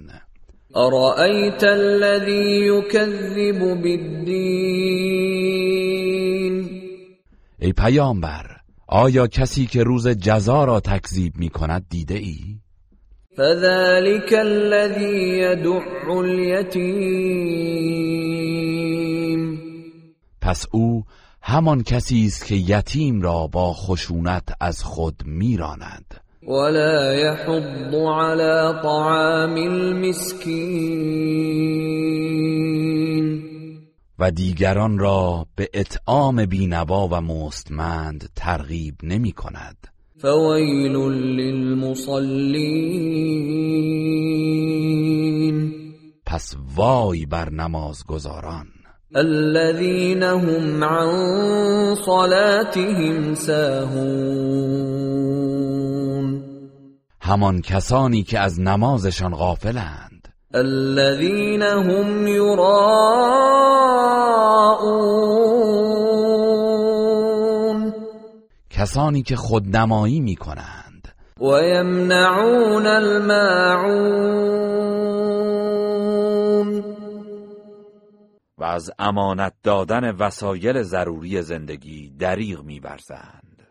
Speaker 67: ارائیت الذی یکذب
Speaker 2: بالدین ای پیامبر آیا کسی که روز جزا را تکذیب می کند دیده ای؟ فذلك الذي يدع اليتيم پس او همان کسی است که یتیم را با خشونت از خود میراند
Speaker 67: ولا يحض على طعام
Speaker 2: المسكين و دیگران را به اطعام بینوا و مستمند ترغیب نمی کند
Speaker 67: فویل للمصلین
Speaker 2: پس وای بر نمازگزاران الذين
Speaker 67: هم عن صلاتهم ساهون
Speaker 2: همان کسانی که از نمازشان غافلند
Speaker 67: الذين هم يراءون
Speaker 2: کسانی که خودنمایی میکنند و
Speaker 67: یمنعون الماعون
Speaker 2: و از امانت دادن وسایل ضروری زندگی دریغ می میورزند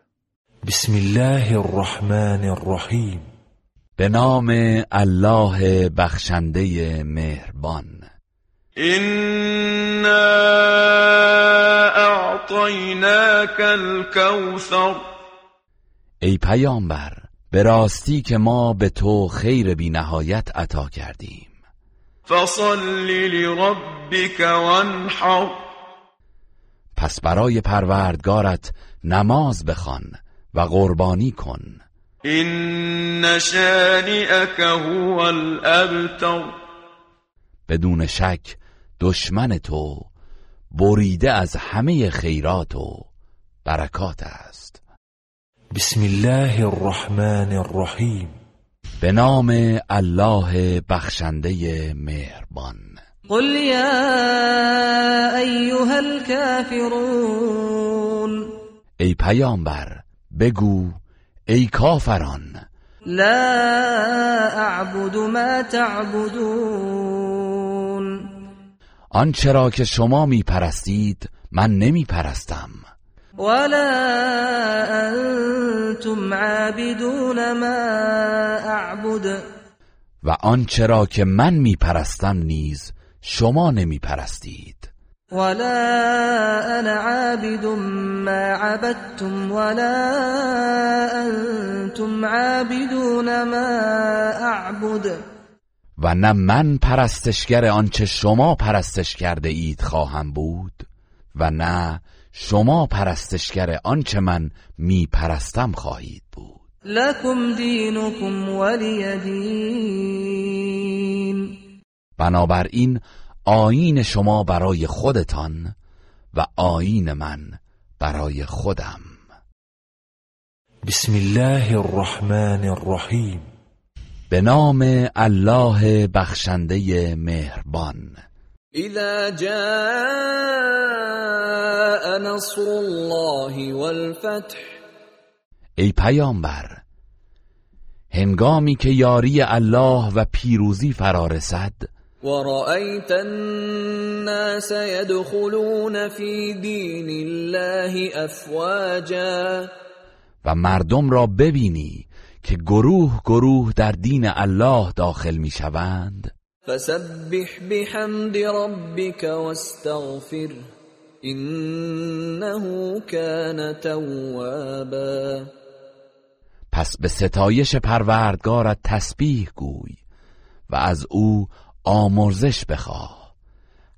Speaker 69: بسم الله الرحمن الرحیم
Speaker 2: به نام الله بخشنده مهربان
Speaker 67: اینا اعطیناک الكوثر
Speaker 2: ای پیامبر به راستی که ما به تو خیر بی نهایت عطا کردیم
Speaker 67: فصلی لربک وانحر
Speaker 2: پس برای پروردگارت نماز بخوان و قربانی کن این شانئک هو الابتر بدون شک دشمن تو بریده از همه خیرات و برکات است
Speaker 69: بسم الله الرحمن الرحیم
Speaker 2: به نام الله بخشنده مهربان
Speaker 67: قل یا ایها الكافرون
Speaker 2: ای پیامبر بگو ای کافران
Speaker 67: لا اعبد ما تعبدون
Speaker 2: آنچه که شما می پرستید من نمی پرستم
Speaker 67: ولا انتم عابدون ما اعبد
Speaker 2: و آنچه که من می پرستم نیز شما نمی پرستید
Speaker 67: ولا انا عابد ما عبدتم ولا انتم عابدون ما
Speaker 2: اعبد و نه من پرستشگر آنچه شما پرستش کرده اید خواهم بود و نه شما پرستشگر آنچه من می پرستم خواهید بود
Speaker 67: لکم دینکم ولی دین
Speaker 2: بنابراین آین شما برای خودتان و آین من برای خودم
Speaker 69: بسم الله الرحمن الرحیم
Speaker 2: به نام الله بخشنده مهربان ای پیامبر هنگامی که یاری الله و پیروزی فرارسد رسد ورأيت الناس يدخلون في دين الله افواجا و مردم را ببینی که گروه گروه در دین الله داخل می شوند فسبح بحمد ربك واستغفر انه كان توابا پس به ستایش پروردگارت تسبیح گوی و از او آمرزش بخواه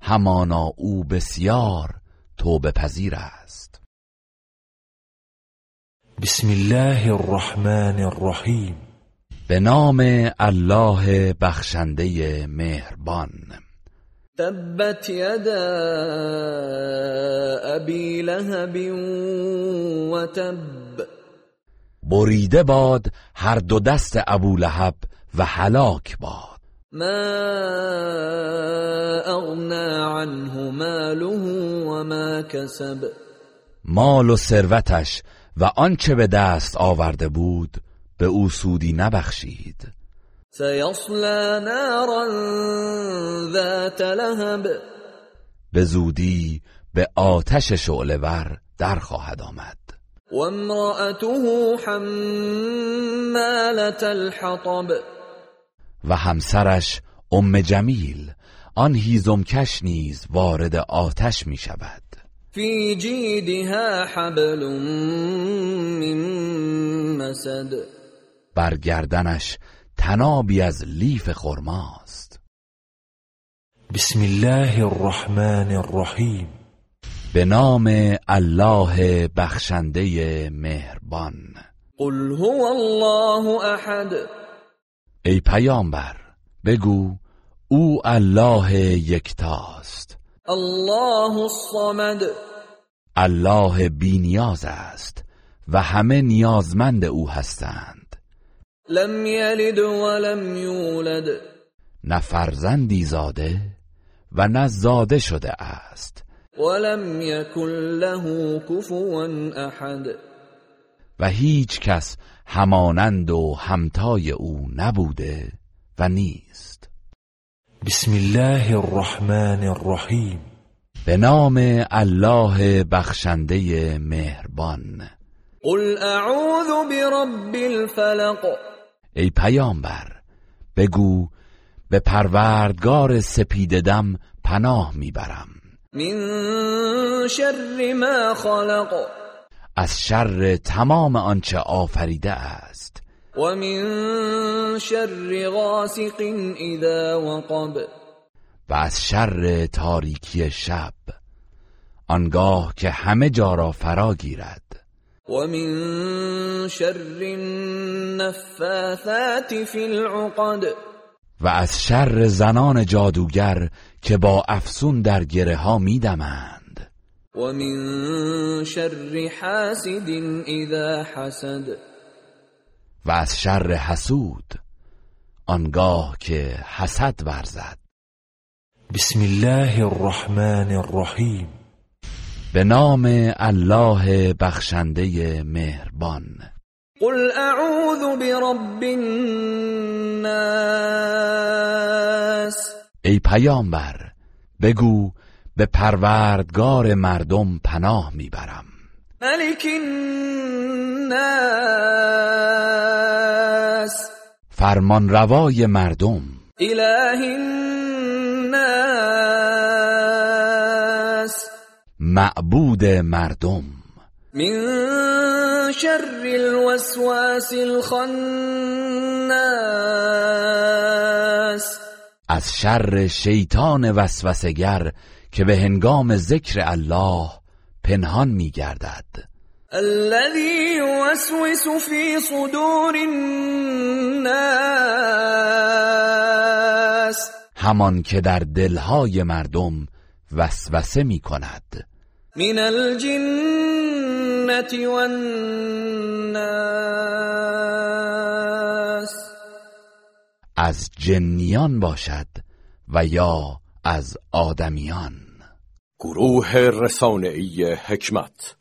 Speaker 2: همانا او بسیار توبه پذیر است بسم الله الرحمن الرحیم به نام الله بخشنده مهربان تبت یدا ابی لهب و تب بریده باد هر دو دست ابو لهب و هلاک باد ما اغنا عنه ماله وما كسب مال و ثروتش و آنچه به دست آورده بود به او سودی نبخشید سیصلا نارا ذات لهب به زودی به آتش شعله ور در خواهد آمد و امرأته حمالت الحطب و همسرش ام جمیل آن هیزمکش نیز وارد آتش می شود فی جیدها حبل من مسد بر گردنش تنابی از لیف خرماست بسم الله الرحمن الرحیم به نام الله بخشنده مهربان قل هو الله احد ای پیامبر بگو او الله یکتاست الله الصمد الله بینیاز است و همه نیازمند او هستند لم یلد ولم یولد نه فرزندی زاده و نه زاده شده است ولم یکن له کفوا احد و هیچ کس همانند و همتای او نبوده و نیست بسم الله الرحمن الرحیم به نام الله بخشنده مهربان قل اعوذ برب الفلق ای پیامبر بگو به پروردگار سپیددم پناه میبرم من شر ما خلق از شر تمام آنچه آفریده است و من شر غاسق اذا وقب و از شر تاریکی شب آنگاه که همه جا را فرا گیرد و من شر النفاثات فی العقد و از شر زنان جادوگر که با افسون در گره ها میدمند و من شر حاسد اذا حسد و از شر حسود آنگاه که حسد ورزد بسم الله الرحمن الرحیم به نام الله بخشنده مهربان قل اعوذ برب الناس ای پیامبر بگو به پروردگار مردم پناه میبرم ملک الناس فرمان روای مردم اله الناس معبود مردم من شر الوسواس الخناس از شر شیطان وسوسگر که به هنگام ذکر الله پنهان می گردد همان که در دلهای مردم وسوسه می کند من از جنیان باشد و یا از آدمیان گروه رسانه‌ای حکمت